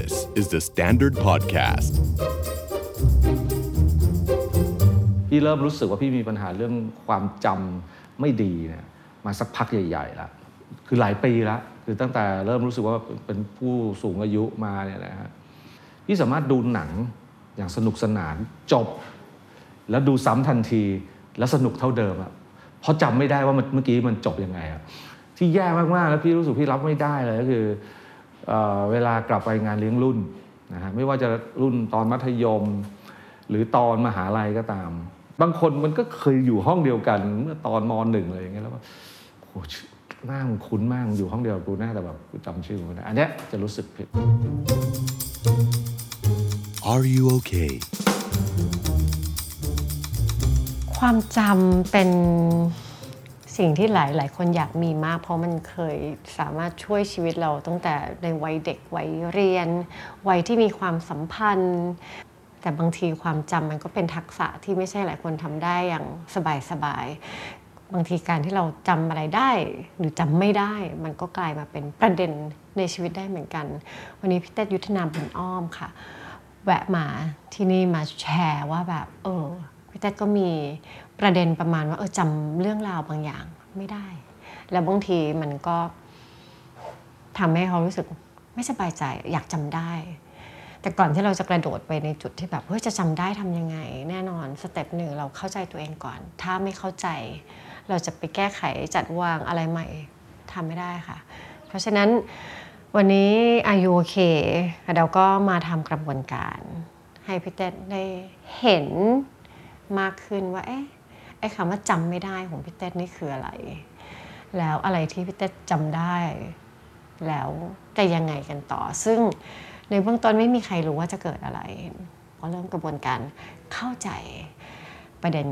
This is the Standard Podcast. พี่เริ่มรู้สึกว่าพี่มีปัญหาเรื่องความจำไม่ดีเนี่ยมาสักพักใหญ่ๆแล้วคือหลายปีแล้วคือตั้งแต่เริ่มรู้สึกว่าเป็นผู้สูงอายุมาเนี่ยนะฮะพี่สามารถดูหนังอย่างสนุกสนานจบ แล้วดูซ้ำทันทีแล้วสนุกเท่าเดิมอะเพราะจำไม่ได้ว่ามันเมื่อกี้มันจบยังไงอะที่แย่มากๆแล้วพี่รู้สึกพี่รับไม่ได้เลยก็คือ เออเวลากลับไปงานเลี้ยงรุ่นนะฮะไม่ว่าจะรุ่นตอนมัธยม หรือตอนมหาลัยก็ตาม บางคนมันก็เคยอยู่ห้องเดียวกันเมื่อตอนมหนึ่งเลยอย่างเงี้ยแล้วก็โอ้ชื่อหน้ามึงคุ้นมากมึงอยู่ห้องเดียวกับกูหน้าแต่แบบกูจำชื่อมึงไม่ได้อันเนี้ยจะรู้สึกผิด Are you okay? ความจำเป็น สิ่งที่หลายหลายคนอยากมีมาก เพราะมันเคยสามารถช่วยชีวิตเราตั้งแต่ในวัยเด็กวัยเรียน วัยที่มีความสัมพันธ์ แต่บางทีความจำมันก็เป็นทักษะที่ไม่ใช่หลายคนทำได้อย่างสบายๆ บางทีการที่เราจำอะไรได้ หรือจำไม่ได้ มันก็กลายมาเป็นประเด็นในชีวิตได้เหมือนกัน วันนี้พี่เต้ยุทธนาบุญอ้อมค่ะ แวะมาที่นี่มาแชร์ว่าแบบเออ พี่ก็มีประเด็นประมาณว่าเออจำเรื่องราวบางอย่างไม่ได้ แล้วบางทีมันก็ทำให้เขารู้สึกไม่สบายใจอยากจำได้ แต่ก่อนที่เราจะกระโดดไปในจุดที่แบบเฮ้ยจะจำได้ทำยังไง แน่นอนสเต็ปหนึ่งเราเข้าใจตัวเองก่อน ถ้าไม่เข้าใจ เราจะไปแก้ไขจัดวางอะไรใหม่ทำไม่ได้ค่ะ เพราะฉะนั้นวันนี้อายุโอเคเราก็มาทำกระบวนการ ให้พี่เต้ได้เห็น มากขึ้นว่าเอ๊ะไอ้คำว่าจำไม่ได้ของพี่เต้นี่คืออะไร แล้วอะไรที่พี่เต้จำได้ แล้วจะยังไงกันต่อ ซึ่งในเบื้องต้นไม่มีใครรู้ว่าจะเกิดอะไรก็เริ่มกระบวนการเข้าใจประเด็น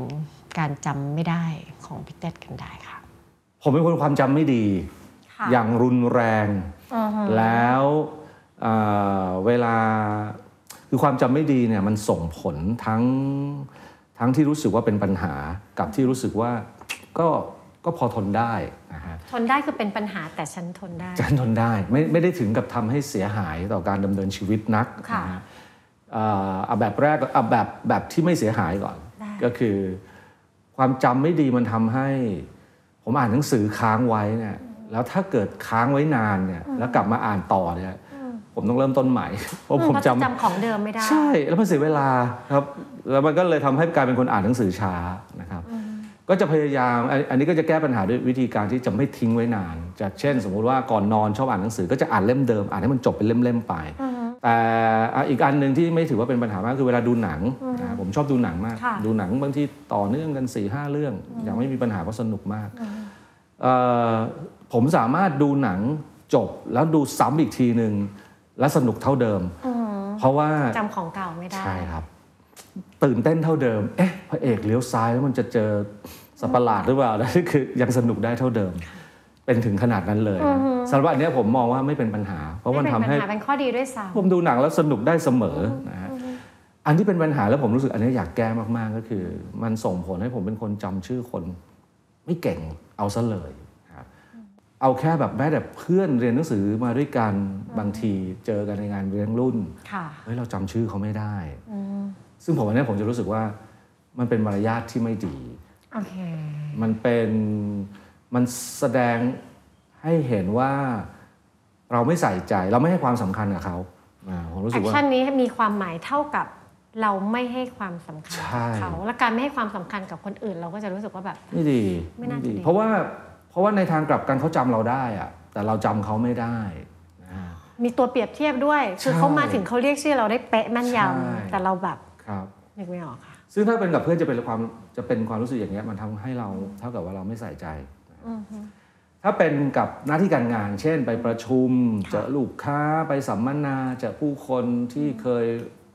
การจำไม่ได้ของพี่เต้กันได้ค่ะ ผมเป็นคนความจำไม่ดีค่ะอย่างรุนแรง แล้วเอ่อเวลาคือความจำไม่ดีเนี่ยมันส่งผลทั้ง ทั้งที่รู้สึกว่าเป็นปัญหากับที่รู้สึกว่าก็ก็พอทนได้นะฮะทนได้คือเป็นปัญหาแต่ฉันทนได้ฉันทนได้ไม่ไม่ได้ถึงกับทำให้เสียหายต่อการดำเนินชีวิตนักค่ะนะฮะเอ่อเอาแบบแรกเอาแบบแบบที่ไม่เสียหายก่อนได้ก็คือความจำไม่ดีมันทำให้ ผมอ่านหนังสือค้างไว้เนี่ยแล้วถ้าเกิดค้างไว้นานเนี่ยแล้วกลับมาอ่านต่อเนี่ย ผมต้องเริ่มต้นใหม่เพราะผมเพราะจำจะจำของเดิมไม่ได้ ใช่ แล้วมันเสียเวลาครับ แล้วมันก็เลยทำให้กลายเป็นคนอ่านหนังสือช้านะครับ ก็จะพยายามอันอันนี้ก็จะแก้ปัญหาด้วยวิธีการที่จะไม่ทิ้งไว้นานจากเช่น สมมุติว่าก่อนนอนชอบอ่านหนังสือก็จะอ่านเล่มเดิม อ่านให้มันจบเป็นเล่มๆไป แต่อะอีกอันหนึ่งที่ไม่ถือว่าเป็นปัญหามากคือเวลาดูหนังนะผมชอบดูหนังมากค่ะดูหนังบางทีต่อเนื่องกัน4ี่ห้าเรื่อง ยังไม่มีปัญหาเพราะสนุกมากเอ่อผมสามารถดูหนังจบแล้วดูซ้ำอีกทีหนึ่ง และสนุกเท่าเดิม เพราะว่าจำของเก่าไม่ได้ ใช่ครับ ตื่นเต้นเท่าเดิม เอ๊ะพระเอกเลี้ยวซ้ายแล้วมันจะเจอสัตว์ประหลาดหรือเปล่านั่นคือยังสนุกได้เท่าเดิม เป็นถึงขนาดนั้นเลยนะสำหรับอันเนี้ยผมมองว่าไม่เป็นปัญหา เพราะมันไม่ทำเป็นปัให้ญหาเป็นข้อดีด้วยซ้ผมดูหนังแล้วสนุกได้เสมอนะฮะอันที่เป็นปัญหาแล้วผมรู้สึกอันนี้อยากแก้มากๆก็คือ มันส่งผลให้ผมเป็นคนจำชื่อคน ไม่เก่งเอาซะเลยครับ เอาแค่แบบแม้แต่เพื่อนเรียนหนังสือมาด้วยกันบางทีเจอกันในงานเลี้ยงรุ่นำค่ะเฮ้ยเราจำชื่อเขาไม่ได้ ซึ่งผมอันเนี้ยผมจะรู้สึกว่ามันเป็นมารยาทที่ไม่ดีโอเคมันเป็นมันแสดงให้เห็นว่าเราไม่ใส่ใจเราไม่ให้ความสำคัญกับเขาอ่าผมรู้แอสึกคว่าชั่นนี้มีความหมายเท่ากับเราไม่ให้ความสำคัญใช่กับเขา และการไม่ให้ความสำคัญกับคนอื่น เราก็จะรู้สึกว่าแบบไม่ดีไม่น่าจะดีเพราะว่า เพราะว่าในทางกลับกันเขาจำเราได้อะแต่เราจำเขาไม่ได้อ่ามีตัวเปรียบเทียบด้วย คือใช่เขามาถึงเขาเรียกชื่อเราได้เป๊ะแม่นยใช่ำแต่เราแบบครับนึกไม่ออกค่ะ ซึ่งถ้าเป็นกับเพื่อนจะเป็นความจะเป็นความรู้สึกอย่างเงี้ยมันทำให้เราเท่ากับว่าเราไม่ใส่ใจ ถ้าเป็นกับหน้าที่การงาน เช่น ไปประชุมค่ะเจอลูกค้าไปสัมมนาเจอผู้คนที่เคย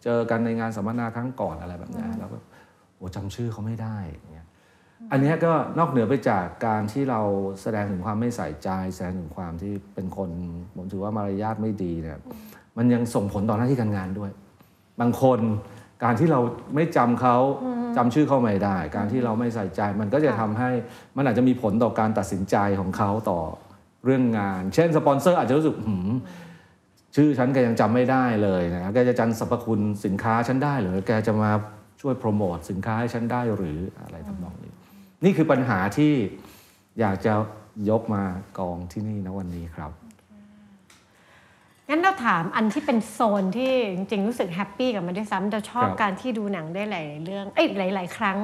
เจอกันในงานสัมมนาครั้งก่อนอะไรแบบเนี้ยแล้วก็โอ้จำชื่อเขาไม่ได้ อย่างเงี้ยอันเนี้ยก็นอกเหนือไปจากการที่เราแสดงถึงความไม่ใส่ใจแสดงถึงความที่เป็นคนผมถือว่ามารยาทไม่ดีเนี่ยมันยังส่งผลต่อหน้าที่การงานด้วย บางคนการที่เราไม่จำเขาจำชื่อเขาไม่ได้ การที่เราไม่ใส่ใจ มันก็จะทำให้มันอาจจะมีผลต่อการตัดสินใจของเขาต่อเรื่องงาน เช่นสปอนเซอร์อาจจะรู้สึกหืมชื่อฉันแกยังจำไม่ได้เลยนะแกจะจำสรรพคุณสินค้าฉันได้หรือแกจะมาช่วยโปรโมทสินค้าให้ฉันได้หรืออะไรทำนองนี้ นี่คือปัญหาที่อยากจะยกมากองที่นี่นะวันนี้ครับงั้นเราถามอันที่เป็นโซนที่จริงๆรู้สึก happy กับมันด้วยซ้ำเราชอบครับการที่ดูหนังได้หลายๆเรื่องเอ้ยหลาย ๆ ครั้ง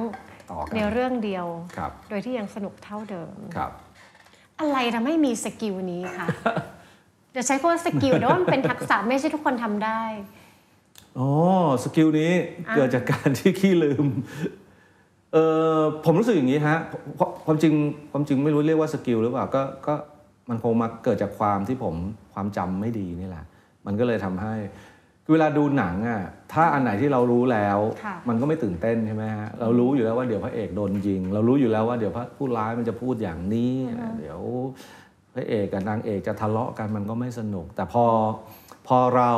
ต่อกันในเรื่องเดียวครับโดยที่ยังสนุกเท่าเดิมครับ อะไรทำให้มี skill นี้คะจะใช้คำว่า skill แต่ว่ามันเป็นทักษะไม่ใช่ทุกคนทำได้อ๋อ skill นี้เกิดจากการที่ขี้ลืม เออผมรู้สึกอย่างนี้ฮะเพราะความจริงความจริงไม่รู้เรียกว่า skill หรือเปล่าก็ก็มันคงมาเกิดจากความที่ผมความจำไม่ดีนี่แหละ มันก็เลยทำให้คือเวลาดูหนังอะถ้าอันไหนที่เรารู้แล้วค่ะมันก็ไม่ตื่นเต้นใช่ไหมฮะเรารู้อยู่แล้วว่าเดี๋ยวพระเอกโดนยิง เรารู้อยู่แล้วว่าเดี๋ยวพระผู้ร้ายมันจะพูดอย่างนี้ เดี๋ยวพระเอกกับนางเอกจะทะเลาะกันมันก็ไม่สนุก แต่พอพอเรา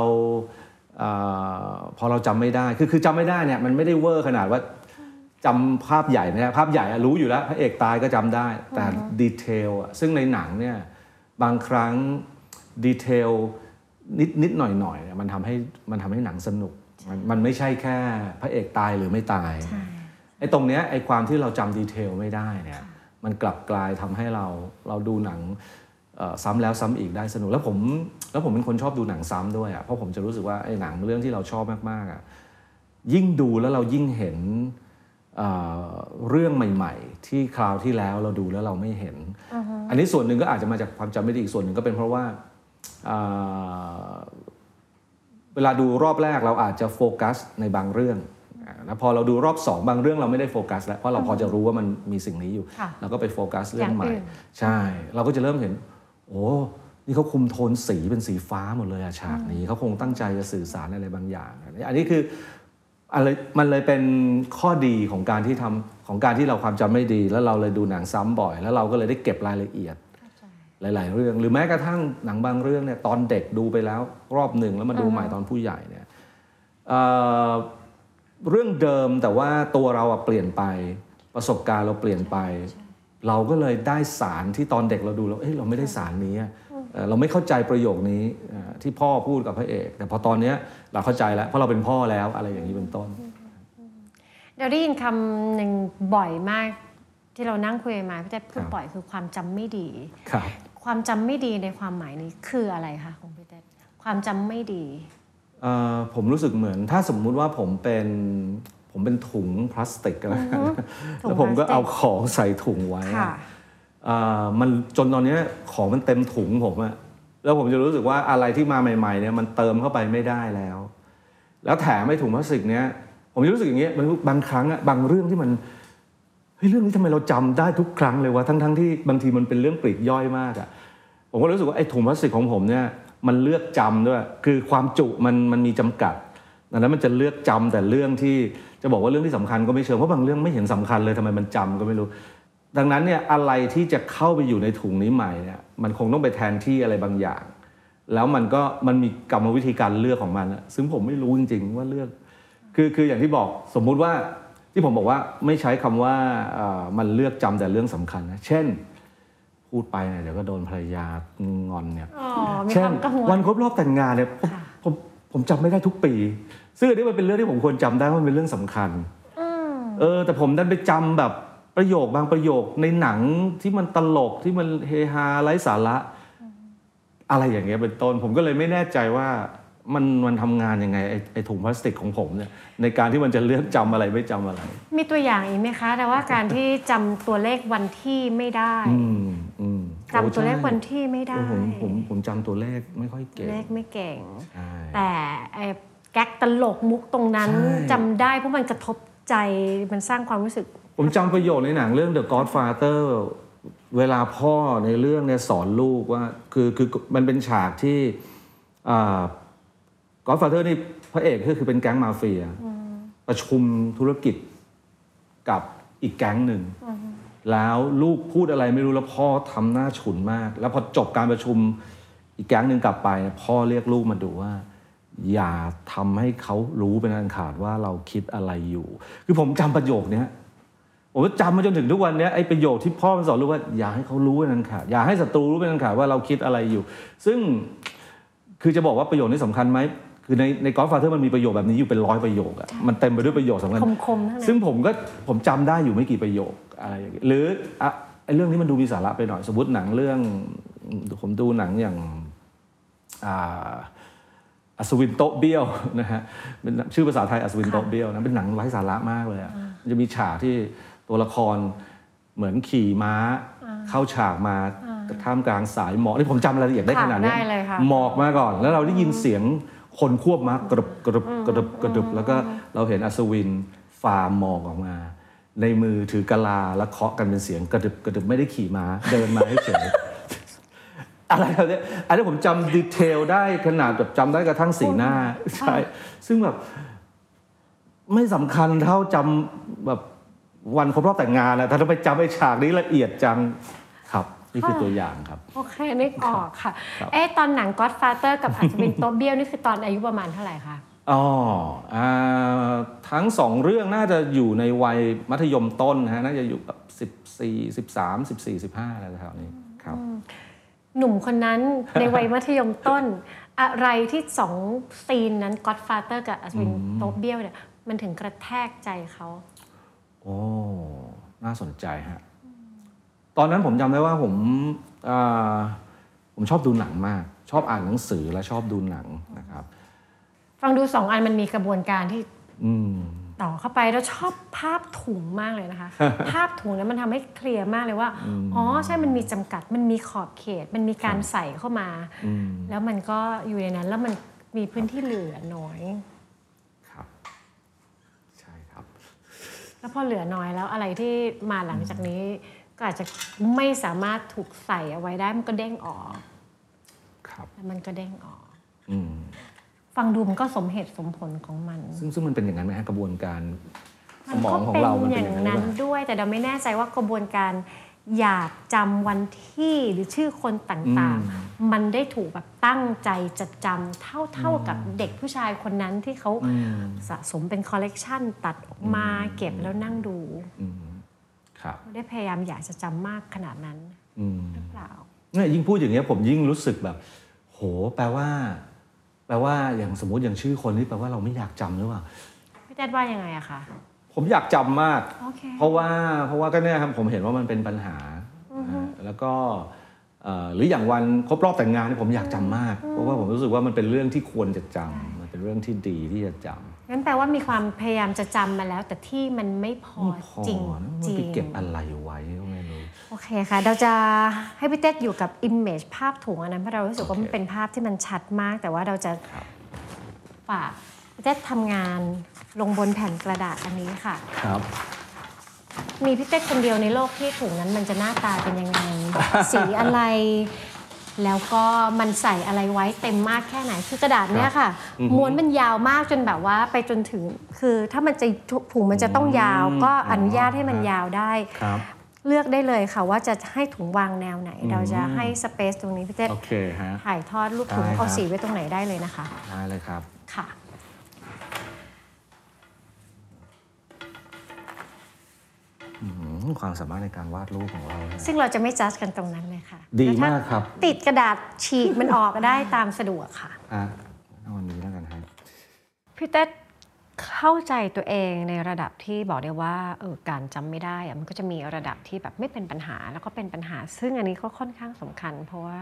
เออพอเราจำไม่ได้ คือคือจำไม่ได้เนี่ยมันไม่ได้เวอร์ขนาดว่า จำภาพใหญ่นะภาพใหญ่อะรู้อยู่แล้ว พระเอกตายก็จำได้ แต่ดีเทลอะซึ่งในหนังเนี่ยบางครั้งดีเทลนิดนิดหน่อยหน่อยเนี่ยมันทำให้มันทำให้หนังสนุกมันมันไม่ใช่แค่พระเอกตายหรือไม่ตายใช่ไอ้ตรงเนี้ยไอ้ความที่เราจำดีเทลไม่ได้เนี่ยมันกลับกลายทำให้เราเราดูหนังเอ่อซ้ำแล้วซ้ำอีกได้สนุกแล้วผมแล้วผมเป็นคนชอบดูหนังซ้ำด้วยอะเพราะผมจะรู้สึกว่าไอ้หนังเรื่องที่เราชอบมากๆอะยิ่งดูแล้วเรายิ่งเห็น เอ่อเรื่องใหม่ ๆ ที่คราวที่แล้วเราดูแล้วเราไม่เห็น อันนี้ส่วนหนึ่งก็อาจจะมาจากความจำไม่ดีอีกส่วนหนึ่งก็เป็นเพราะว่าเอ่อเวลาดูรอบแรกเราอาจจะโฟกัสในบางเรื่องอ่าแล้วพอเราดูรอบสองบางเรื่องเราไม่ได้โฟกัสแล้วเพราะเราพอจะรู้ว่ามันมีสิ่งนี้อยู่ค่ะเราก็ไปโฟกัสเรื่องใหม่อย่างอื่นใช่ เราก็จะเริ่มเห็น โอ้นี่เขาคุมโทนสีเป็นสีฟ้าหมดเลยอะฉากนี้เขาคงตั้งใจจะสื่อสารอะไรบางอย่าง อันนี้คือ อะไรมันเลยเป็นข้อดีของการที่ทำของการที่เราความจำไม่ดี แล้วเราเลยดูหนังซ้ำบ่อย แล้วเราก็เลยได้เก็บรายละเอียดหลาย ๆ เรื่อง หรือแม้กระทั่งหนังบางเรื่องเนี่ยตอนเด็กดูไปแล้วรอบหนึ่งแล้วมาดูใหม่ตอนผู้ใหญ่เนี่ยเอ่อเรื่องเดิมแต่ว่าตัวเราอะเปลี่ยนไปประสบการณ์เราเปลี่ยนไป เราก็เลยได้สารที่ตอนเด็กเราดูแล้วเอ้ยเราไม่ได้สารนี้อะ เอ่อเราไม่เข้าใจประโยคนี้เอ่อที่พ่อพูดกับพระเอก แต่พอตอนเนี้ยเราเข้าใจแล้วเพราะเราเป็นพ่อแล้วอะไรอย่างนี้เป็นต้นเราได้ยินคำหนึ่งบ่อยมาก ที่เรานั่งคุยกันมาพี่เต้พูดครับบ่อยคือความจำไม่ดีครับ ความจำไม่ดีในความหมายนี้คืออะไรคะของพี่เต้ความจำไม่ดีเอ่อผมรู้สึกเหมือนถ้าสมมุติว่าผมเป็นผมเป็นถุงพลาสติกก็แล้วกันถุงแล้วผมก็พลาสติกเอาของใส่ถุงไว้อะค่ะเอ่อ มันจนตอนนี้ของมันเต็มถุงผมอะแล้วผมจะรู้สึกว่าอะไรที่มาใหม่ๆเนี่ยมันเติมเข้าไปไม่ได้แล้ว แล้วแถมไอ้ถุงพลาสติกเนี้ยผมจะรู้สึกอย่างเงี้ยมันบางครั้งอะบางเรื่องที่มันเฮ้ยเรื่องนี้ทำไมเราจำได้ทุกครั้งเลยวะทั้งๆที่บางทีมันเป็นเรื่องปลีกย่อยมากอะผมก็รู้สึกว่าไอ้ถุงพลาสติกของผมเนี่ยมันเลือกจำด้วยคือความจุมันมันมีจำกัดดังนั้นมันจะเลือกจำแต่เรื่องที่จะบอกว่าเรื่องที่สำคัญก็ไม่เชิงเพราะบางเรื่องไม่เห็นสำคัญเลยทำไมมันจำก็ไม่รู้ ดังนั้นเนี่ยอะไรที่จะเข้าไปอยู่ในถุงนี้ใหม่เนี่ยมันคงต้องไปแทนที่อะไรบางอย่าง แล้วมันก็มันมีกรรมวิธีการเลือกของมันอะซึ่งผมไม่รู้จริง ๆ ว่าเลือก คือคืออย่างที่บอกสมมุติว่าที่ผมบอกว่าไม่ใช้คำว่าเอ่อมันเลือกจำแต่เรื่องสำคัญนะเช่น พูดไปเนี่ยเดี๋ยวก็โดนภรรยางอนเนี่ยอ๋อมีเช่คนวามกังวลวันครบรอบแต่งงานเนี่ยผมค่ะผมผมจำไม่ได้ทุกปี ซึ่งอันนี้มันเป็นเรื่องที่ผมควรจำได้ว่ามันเป็นเรื่องสำคัญอืมเออแต่ผมดันไปจำแบบ ประโยคบางประโยคในหนังที่มันตลกที่มันเฮฮาไร้สาระ อะไรอย่างเงี้ยเป็นต้น ผมก็เลยไม่แน่ใจว่ามันมันทำงานยังไงไอ้ไอ้ถุงพลาสติกของผมเนี่ยในการที่มันจะเลือกจำอะไรไม่จำอะไร มีตัวอย่างอีกไหมคะ แต่ว่าการที่จำตัวเลขวันที่ไม่ได้อืมอืมจำตัวเลขวันที่ไม่ได้ โอ้ผมผมผมจำตัวเลขไม่ค่อยเก่งเลขไม่เก่ง ใช่ แต่ไอ้แก๊กตลกมุกตรงนั้นใช่ จำได้เพราะมันกระทบใจมันสร้างความรู้สึก ผมจำประโยคในหนังเรื่อง The Godfather เวลาพ่อในเรื่องเนี่ยสอนลูกว่าคือคือมันเป็นฉากที่อ่า Godfather นี่พระเอกก็คือเป็นแก๊งมาเฟีย ประชุมธุรกิจกับอีกแก๊งหนึ่ง แล้วลูกพูดอะไรไม่รู้แล้วพ่อทำหน้าฉุนมาก แล้วพอจบการประชุมอีกแก๊งหนึ่งกลับไป พ่อเรียกลูกมาดูว่า อย่าทำให้เขารู้เป็นอันขาดว่าเราคิดอะไรอยู่ คือผมจำประโยคเนี้ย ผมก็จำมาจนถึงทุกวันเนี้ยไอ้ประโยคที่พ่อมันสอนลูกว่า อย่าให้เขารู้เป็นอันขาดอย่าให้ศัตรูรู้เป็นอันขาดว่าเราคิดอะไรอยู่ ซึ่งคือจะบอกว่าประโยคนี้สำคัญไหมคือในในกอล์ฟฟาเธอร์มันมีประโยคแบบนี้อยู่เป็นร้อยประโยคอะมันเต็มไปด้วยประโยคสำคัญคมๆทั้งนั้นซึ่งผมก็ผมจำได้อยู่ไม่กี่ประโยคอะไรอย่างเงี้ยหรืออะไอ้เรื่องนี้มันดูมีสาระไปหน่อย สมมติหนังเรื่อง ผมดูหนังอย่างอ่าอัศวินโต๊ะเบี้ยวนะฮะเป็นชื่อภาษาไทยอัศวินโต๊ะเบี้ยวนะเป็นหนังไร้สาระมากเลยอะมันจะมีฉากที่ ตัวละครเหมือนขี่ม้าเข้าฉากมาท่ามกลางสายหมอกนี่ผมจำรายละเอียดได้ค่ะขนาดนี้ได้เลยค่ะหมอกมาก่อน แล้วเราได้ยินเสียงคนควบม้ากระดบกระดบกระดบกระดบแล้วก็เราเห็นอัศวินฝ่าหมอกออกมา ในมือถือกะลาแล้วเคาะกันเป็นเสียงกระดึบกระดึบไม่ได้ขี่ม้าเดินมาให้เฉยอะไรแบบเนี้ยอันนี้ผมจำดีเทลได้ขนาดแบบจำได้กระทั่งสีหน้าใช่ซึ่งแบบไม่สำคัญเท่าจำแบบ วันครบรอบแต่งงานนะถ้าเราไปจำไอ้ฉากนี้ละเอียดจังครับนี่คือตัวอย่างครับ โอเคนึกออกค่ะครับเอ๊ะตอนหนัง Godfather กับอัศวินโตะเบี้ยวนี่คือตอนอายุประมาณเท่าไหร่คะอ๋ออ่าทั้งสองเรื่องน่าจะอยู่ในวัยมัธยมต้นนะฮะน่าจะอยู่แบบสิบสี่สิบสามสิบสี่สิบห้าอะไรแถวๆนี้ครับหนุ่มคนนั้นในวัยมัธยมต้น อะไรที่สองซีนนั้น Godfather กับอัศวินโตะเบี้ยวเนี่ยมันถึงกระแทกใจเขา โอ้น่าสนใจฮะตอนนั้นผมจำได้ว่าผมอ่าผมชอบดูหนังมาก ชอบอ่านหนังสือและชอบดูหนังนะครับ ฟังดูสองอันมันมีกระบวนการที่อืมต่อเข้าไปแล้วชอบภาพถุงมากเลยนะคะ ภาพถุงนั้นมันทำให้เคลียร์มากเลยว่าอ๋อใช่มันมีจำกัดมันมีขอบเขต มันมีการใส่เข้ามาอืมแล้วมันก็อยู่ในนั้นแล้วมันมีพื้นที่เหลือน้อย ครับ ใช่ครับ แล้วพอเหลือน้อยแล้วอะไรที่มาหลังจากนี้ ก็อาจจะไม่สามารถถูกใส่เอาไว้ได้มันก็เด้งออกครับแล้วมันก็เด้งออกอืมฟังดูมันก็สมเหตุสมผลของมัน ซึ่งซึ่งมันเป็นอย่างนั้นไหมฮะกระบวนการสมันมอก็งของเป็นเรามันอเป็นย่าอย่างงนั้นหรือนั้นเปล่าด้วย แต่เราไม่แน่ใจว่ากระบวนการ อยากจำวันที่หรือชื่อคนต่างๆ มันได้ถูกแบบตั้งใจจะจำเท่าเท่ากับเด็กผู้ชายคนนั้นที่เขาอืมสะสมเป็นคอลเลกชันตัดออกมาเก็บแล้วนั่งดูอืมครับได้พยายามอยากจะจำมากขนาดนั้นอืมหรือเปล่าเนี่ยยิ่งพูดอย่างเงี้ยผมยิ่งรู้สึกแบบ โห แปลว่า แปลว่าอย่างสมมติอย่างชื่อคนนี่แปลว่าเราไม่อยากจำหรือเปล่าพี่แจ๊ดว่ายังไงอะคะ ผมอยากจำมาก โอเค เพราะว่าเพราะว่าก็เนี่ยครับผมเห็นว่ามันเป็นปัญหาอ่าแล้วก็เอ่อหรืออย่างวันครบรอบแต่งงานเนี่ยผมอยากจำมาก เพราะว่าผมรู้สึกว่ามันเป็นเรื่องที่ควรจะจำมันเป็นเรื่องที่ดีที่จะจำงั้นแปลว่ามีความพยายามจะจำมาแล้ว แต่ที่มันไม่พอไม่พอจริงนะมันจริไปงเก็บอะไรไว้ก็ไม่รู้ โอเคค่ะ เราจะให้พี่เต้อยู่กับ Image ภาพถุงอันนั้นเพราะเรารู้สึกว่าโอเค มันเป็นภาพที่มันชัดมาก แต่ว่าเราจะครับฝากพี่เต้ทำงาน ลงบนแผ่นกระดาษอันนี้ค่ะ ครับ มีพี่เต้คนเดียวในโลกที่ถุงนั้นมันจะหน้าตาเป็นยังไง สีอะไร แล้วก็มันใส่อะไรไว้เต็มมากแค่ไหน คือกระดาษเนี้ยค่ะ อือฮึม้วนมันยาวมากจนแบบว่าไปจนถึง คือถ้ามันจะถุงมันจะต้องยาว อืม ก็อนุญาตให้มันยาวได้ ครับ เลือกได้เลยค่ะว่าจะให้ถุงวางแนวไหนอืมเราจะให้สเปซตรงนี้พี่เต้โอเคฮะ ถ่ายทอดรูปถุงได้ครับ เอาสีไว้ตรงไหนได้เลยนะคะ ได้เลยครับ ค่ะ ความสามารถในการวาดรูปของเราเนี่ยซึ่งเราจะไม่จัดกันตรงนั้นเลยค่ะ ดีแล้วถ้มากครับ ติดกระดาษฉีกมันออกได้ตามสะดวกค่ะอะเอาวันนี้แล้วกันครับพี่เต้เข้าใจตัวเองในระดับที่บอกได้ว่าเออการจำไม่ได้อะมันก็จะมีระดับที่แบบไม่เป็นปัญหาแล้วก็เป็นปัญหา ซึ่งอันนี้ก็ค่อนข้างสำคัญ เพราะว่า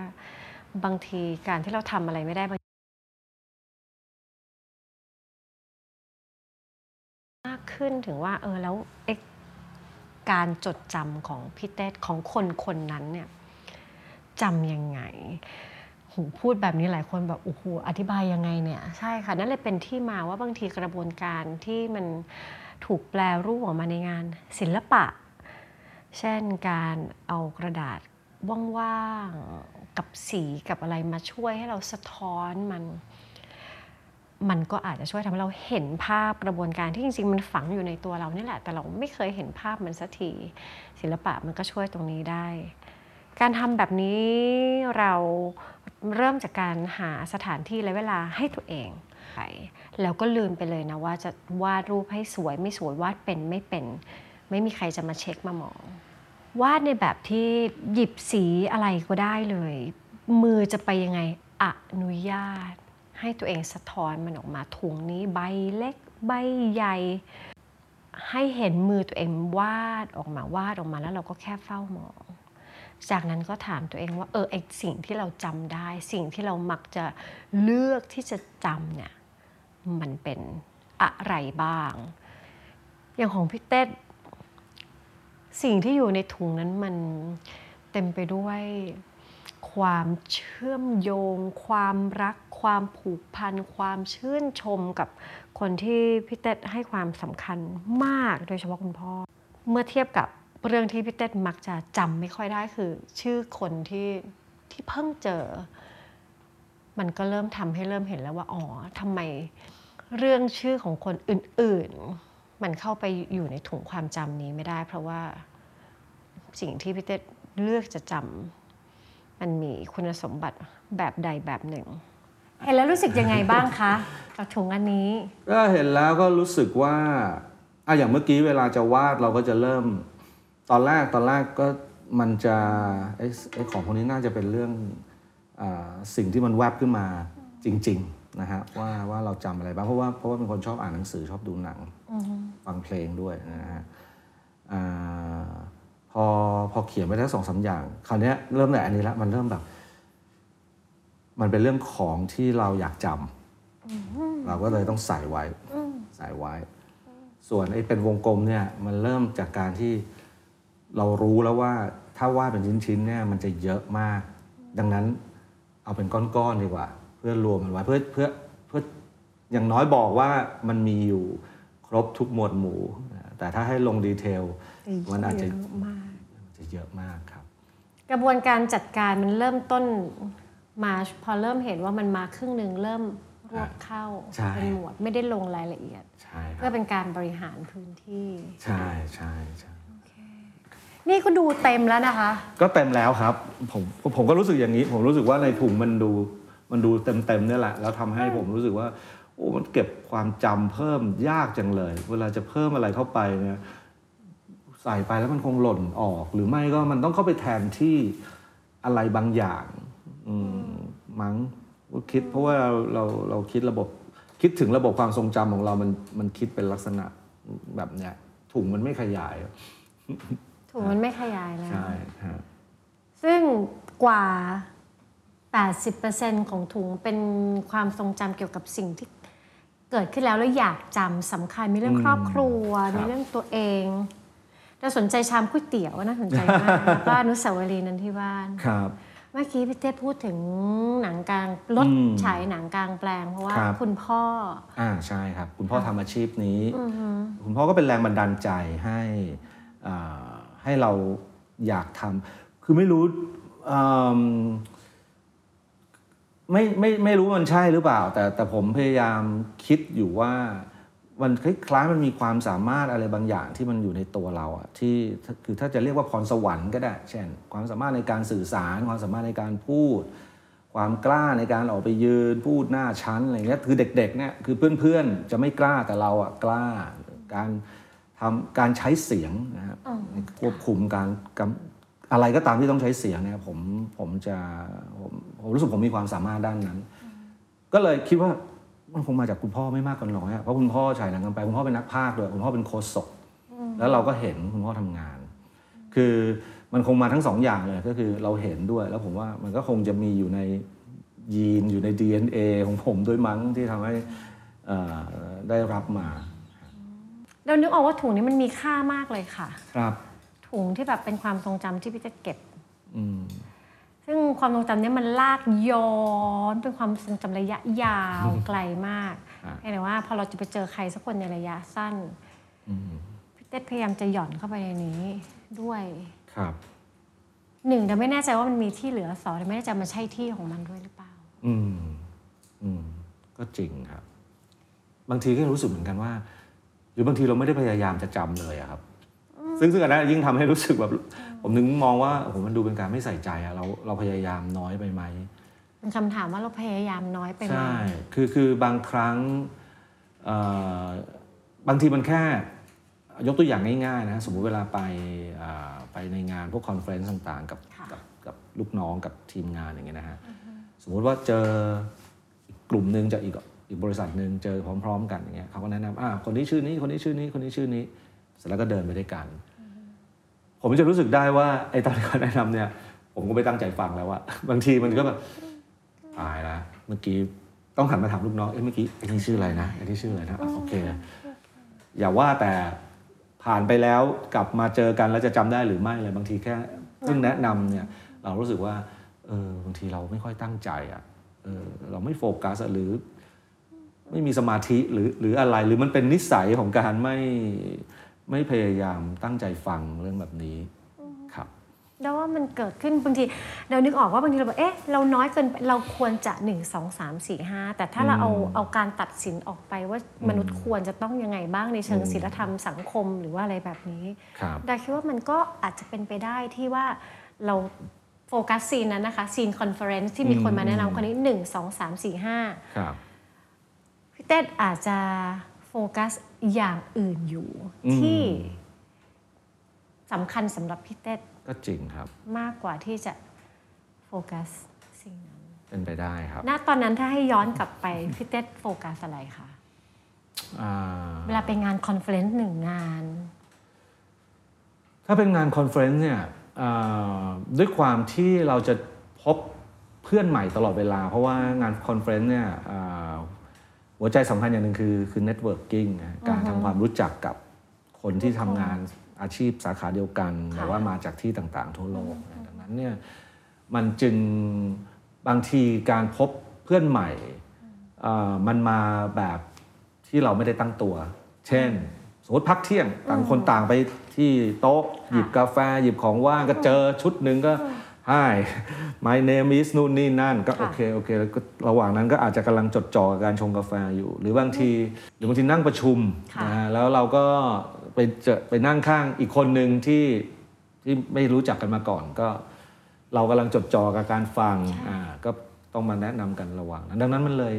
บางทีการที่เราทำอะไรไม่ได้บางมากขึ้นถึงว่าเออแล้วเอ๊ะ การจดจำของพี่เต้ของคนคนนั้นเนี่ยจำยังไงหูพูดแบบนี้หลายคนแบบโอ้โหอธิบายยังไงเนี่ยใช่ค่ะ นั่นเลยเป็นที่มาว่าบางทีกระบวนการที่มันถูกแปลรูปออกมาในงานศิลปะ เช่นการเอากระดาษว่างๆกับสีกับอะไรมาช่วยให้เราสะท้อนมัน มันก็อาจจะช่วยทำให้เราเห็นภาพกระบวนการที่จริงๆ มันฝังอยู่ในตัวเรานี่แหละ แต่เราไม่เคยเห็นภาพมันสักทีศิลปะมันก็ช่วยตรงนี้ได้ การทำแบบนี้เราเริ่มจากการหาสถานที่และเวลาให้ตัวเองไปแล้วก็ลืมไปเลยนะว่าจะวาดรูปให้สวยไม่สวยวาดเป็นไม่เป็น ไม่มีใครจะมาเช็คมามอง วาดในแบบที่หยิบสีอะไรก็ได้เลย มือจะไปยังไงอนุญาต ให้ตัวเองสะท้อนมันออกมาถุงนี้ใบเล็กใบใหญ่ ให้เห็นมือตัวเองวาดออกมาวาดออกมาแล้วเราก็แค่เฝ้ามอง จากนั้นก็ถามตัวเองว่าเออไอสิ่งที่เราจำได้ สิ่งที่เรามักจะเลือกที่จะจำเนี่ยมันเป็นอะไรบ้าง อย่างของพี่เต้สิ่งที่อยู่ในถุงนั้นมันเต็มไปด้วย ความเชื่อมโยง ความรัก ความผูกพัน ความชื่นชมกับคนที่พี่เต้ให้ความสำคัญมากโดยเฉพาะคุณพ่อ เมื่อเทียบกับเรื่องที่พี่เต้มักจะจำไม่ค่อยได้คือ ชื่อคนที่ที่เพิ่งเจอ มันก็เริ่มทำให้เริ่มเห็นแล้วว่าอ๋อทำไมเรื่องชื่อของคนอื่น ๆ มันเข้าไปอยู่ในถุงความจำนี้ไม่ได้ เพราะว่าสิ่งที่พี่เต้เลือกจะจำ มันมีคุณสมบัติแบบใดแบบหนึ่ง เห็นแล้วรู้สึกยังไงบ้างคะกับถุงอันนี้ ก็เห็นแล้วก็รู้สึกว่าอะอย่างเมื่อกี้เวลาจะวาดเราก็จะเริ่ม ตอนแรกตอนแรกก็มันจะไอ้ไอ้ของพวกนี้น่าจะเป็นเรื่องอาสิ่งที่มันแวบขึ้นมาจริง ๆ นะฮะว่าว่าเราจำอะไรบ้างเพราะว่าเพราะว่าเป็นคนชอบอ่านหนังสือชอบดูหนังฟังเพลงด้วยนะฮะอ่า พอพอเขียนไปได้สองสามอย่างคราวเนี้ยเริ่มแต่อันนี้ละมันเริ่มแบบ มันเป็นเรื่องของที่เราอยากจำเราก็เลยต้องใส่ไว้ใส่ไว้ ส่วนไอ้เป็นวงกลมเนี่ยมันเริ่มจากการที่เรารู้แล้วว่าถ้าวาดเป็นชิ้นๆเนี่ยมันจะเยอะมาก ดังนั้นเอาเป็นก้อนๆดีกว่า เพื่อรวมมันไว้เพื่อเพื่อเพื่ออย่างน้อยบอกว่ามันมีอยู่ครบทุกหมวดหมู่นะแต่ถ้าให้ลงดีเทล มันอาจจะ เยอะมากจะเยอะมากครับ กระบวนการจัดการมันเริ่มต้นมาพอเริ่มเห็นว่ามันมาครึ่งหนึ่งเริ่มรวบเข้าใช่เป็นหมวดไม่ได้ลงรายละเอียดใช่คเพื่รัอบเป็นการบริหารพื้นที่ ใช่ใช่ใช่นี่ก็ดูเต็มแล้วนะคะ ก็เต็มแล้วครับผมผมก็รู้สึกอย่างนี้ ผมรู้สึกว่าในถุงมันดูมันดูเต็มเต็มๆเนี่ยแหละ แล้วทำให้ผมรู้สึกว่าโอ้มันเก็บความจำเพิ่มยากจังเลย เวลาจะเพิ่มอะไรเข้าไปเนี่ย ใส่ไปแล้วมันคงหล่นออก หรือไม่ก็มันต้องเข้าไปแทนที่อะไรบางอย่างอืมมั้งก็คิดเพราะว่าเราเราเราคิดระบบคิดถึงระบบความทรงจำของเรา มันมันคิดเป็นลักษณะแบบเนี้ยถุงมันไม่ขยาย ถุงมันไม่ขยายแล้วใช่ฮะซึ่งกว่า 80%ของถุงเป็นความทรงจำเกี่ยวกับสิ่งที่เกิดขึ้นแล้วแล้วอยากจำสำคัญมีเรื่องครอบครัวครับมีเรื่องตัวเอง เราสนใจชามก๋วยเตี๋ยวน่าสนใจมากแล้วก็อนุสาวรีย์นั้นที่บ้าน ครับ เมื่อกี้พี่เต้พูดถึงหนังกลางรถอืมฉายหนังกลางแปลง เพราะว่าครับ คุณพ่ออ่าใช่ครับ คุณพ่อทำอาชีพนี้คุณพ่อก็เป็นแรงบันดาลใจให้อ่าให้เราอยากทำคือไม่รู้อืมไม่ไม่ไม่รู้มันใช่หรือเปล่า แต่แต่ผมพยายามคิดอยู่ว่า มันคล้ายๆมันมีความสามารถอะไรบางอย่างที่มันอยู่ในตัวเราอะที่คือถ้าจะเรียกว่าพรสวรรค์ก็ได้ เช่น ความสามารถในการสื่อสาร ความสามารถในการพูด ความกล้าในการออกไปยืนพูดหน้าชั้นอะไรเงี้ยคือเด็กๆเนี่ยคือเพื่อนๆจะไม่กล้าแต่เราอะกล้าการทำการใช้เสียงนะครับควบคุมการกอะไรก็ตามที่ต้องใช้เสียงเนี่ยผมผมจะผมผมรู้สึกผมมีความสามารถด้านนั้น ก็เลยคิดว่า มันคงมาจากคุณพ่อไม่มากก็น้อยอะเพราะคุณพ่อฉายหนังกันไปคุณพ่อเป็นนักพากย์ด้วยคุณพ่อเป็นโค้ชศกแล้วเราก็เห็นคุณพ่อทำงาน คือมันคงมาทั้งสองอย่างเลยก็คือเราเห็นด้วย แล้วผมว่ามันก็คงจะมีอยู่ในยีนอยู่ใน DNA ของผมด้วยมั้งที่ทำให้เอ่อได้รับมาเรานึกออกว่าถุงนี้มันมีค่ามากเลยค่ะ ครับ ถุงที่แบบเป็นความทรงจำที่พี่เต้เก็บ อืม ซึ่งความทรงจำเนี้มันลากย้อนเป็นความทรงจำระยะยาวไกลมากครับแต่ว่าพอเราจะไปเจอใครสักคนในระยะสั้นอืมพี่เต้พยายามจะหย่อนเข้าไปในนี้ด้วยครับหนึ่งแต่ไม่แน่ใจว่ามันมีที่เหลือสองแต่ไม่แน่ใจมันใช่ที่ของมันด้วยหรือเปล่า อืมอืมก็จริงครับ บางทีก็รู้สึกเหมือนกันว่า หรือบางทีเราไม่ได้พยายามจะจำเลยอะครับ ซึ่งซึ่งอันนั้นยิ่งทำให้รู้สึกแบบ ผมนึงมองว่าโอ้โหมันดูเป็นการไม่ใส่ใจอะเราเราพยายามน้อยไปไหมเป็นคำถามว่าเราพยายามน้อยไปไหมใช่คือคือบางครั้งเอ่อบางทีมันแค่ยกตัวอย่างง่ายๆนะสมมุติเวลาไปอ่าไปในงานพวก conference ต่างๆกับกับกับลูกน้องกับทีมงานอย่างเงี้ยนะฮะสมมุติว่าเจออีกกลุ่มหนึ่งจากอีกอีกบริษัทหนึ่งเจอพร้อม ๆ กันอย่างเงี้ยเขาก็แนะนำอ่าคนนี้ชื่อนี้คนนี้ชื่อนี้คนนี้ชื่อนี้ เสร็จแล้วก็เดินไปด้วยกัน ผมจะรู้สึกได้ว่าไอ้ตอนที่เขาแนะนำเนี่ย ผมก็ไม่ตั้งใจฟังแล้วอะบางทีมันก็แบบตายละเมื่อกี้ต้องหันมาถามลูกน้องเอ้เมื่อกี้ไอ้นี่ชื่ออะไรนะไอ้นี่ชื่ออะไรนะโอเคอย่าว่าแต่ผ่านไปแล้วกลับมาเจอกันแล้วจะจำได้หรือไม่เลยบางทีแค่เพิ่งแนะนำเนี่ย เรารู้สึกว่าเออบางทีเราไม่ค่อยตั้งใจอะเออเราไม่โฟกัสหรือ ไม่มีสมาธิหรือหรืออะไรหรือมันเป็นนิสัยของการไม่ ไม่พยายามตั้งใจฟังเรื่องแบบนี้ครับแล้วว่ามันเกิดขึ้นบางทีเรานึกออกว่าบางทีเราบอกเอ๊ะเราน้อยเกินไปเราควรจะ1 2 3 4 5 แต่ถ้าเราเอาเอาการตัดสินออกไปว่ามนุษย์ควรจะต้องยังไงบ้างในเชิงอืมศีลธรรมสังคมหรือว่าอะไรแบบนี้ครับดาคิดว่ามันก็อาจจะเป็นไปได้ที่ว่าเราโฟกัส scene นั้นนะคะ scene conference ที่มีคนมาแนะนำคนนี้1 2 3 4 5ครับพี่เต็ดอาจจะโฟกัส อย่างอื่นอยู่อืมที่สำคัญสำหรับพี่เต็ดก็จริงครับ มากกว่าที่จะโฟกัสสิ่งนั้นเป็นไปได้ครับณตอนนั้นถ้าให้ย้อนกลับไปพี่เต็ดโฟกัสอะไรคะอ่าเวลาไปงาน conference หนึ่งงาน ถ้าเป็นงาน conference เนี่ยอ่าด้วยความที่เราจะพบเพื่อนใหม่ตลอดเวลา เพราะว่างาน conference เนี่ยอ่า หัวใจสำคัญอย่างหนึ่งคือคือ networking การทำความรู้จักกับคนที่ทำงานอาชีพสาขาเดียวกันแต่ว่ามาจากที่ต่างๆ ทั่วโลกนะดังนั้นเนี่ยมันจึงบางทีการพบเพื่อนใหม่อ่ามันมาแบบที่เราไม่ได้ตั้งตัว เช่น สมมติพักเที่ยงต่างคนต่างไปที่โต๊ะ หยิบกาแฟ หยิบของว่างก็เจอชุดหนึ่งก็ Hi my name is นู่นนี่นั่น ก็ค่ะโอเคโอเคแล้วก็ระหว่างนั้นก็อาจจะกำลังจดจ่อกับการชงกาแฟอยู่ หรือบางทีหรือบางทีนั่งประชุมค่ะนะฮะแล้วเราก็ไปเจอไปนั่งข้างอีกคนหนึ่งที่ที่ไม่รู้จักกันมาก่อนก็ เรากำลังจดจ่อกับการฟังอ่าก็ต้องมาแนะนำกันระหว่างนั้นดังนั้นมันเลย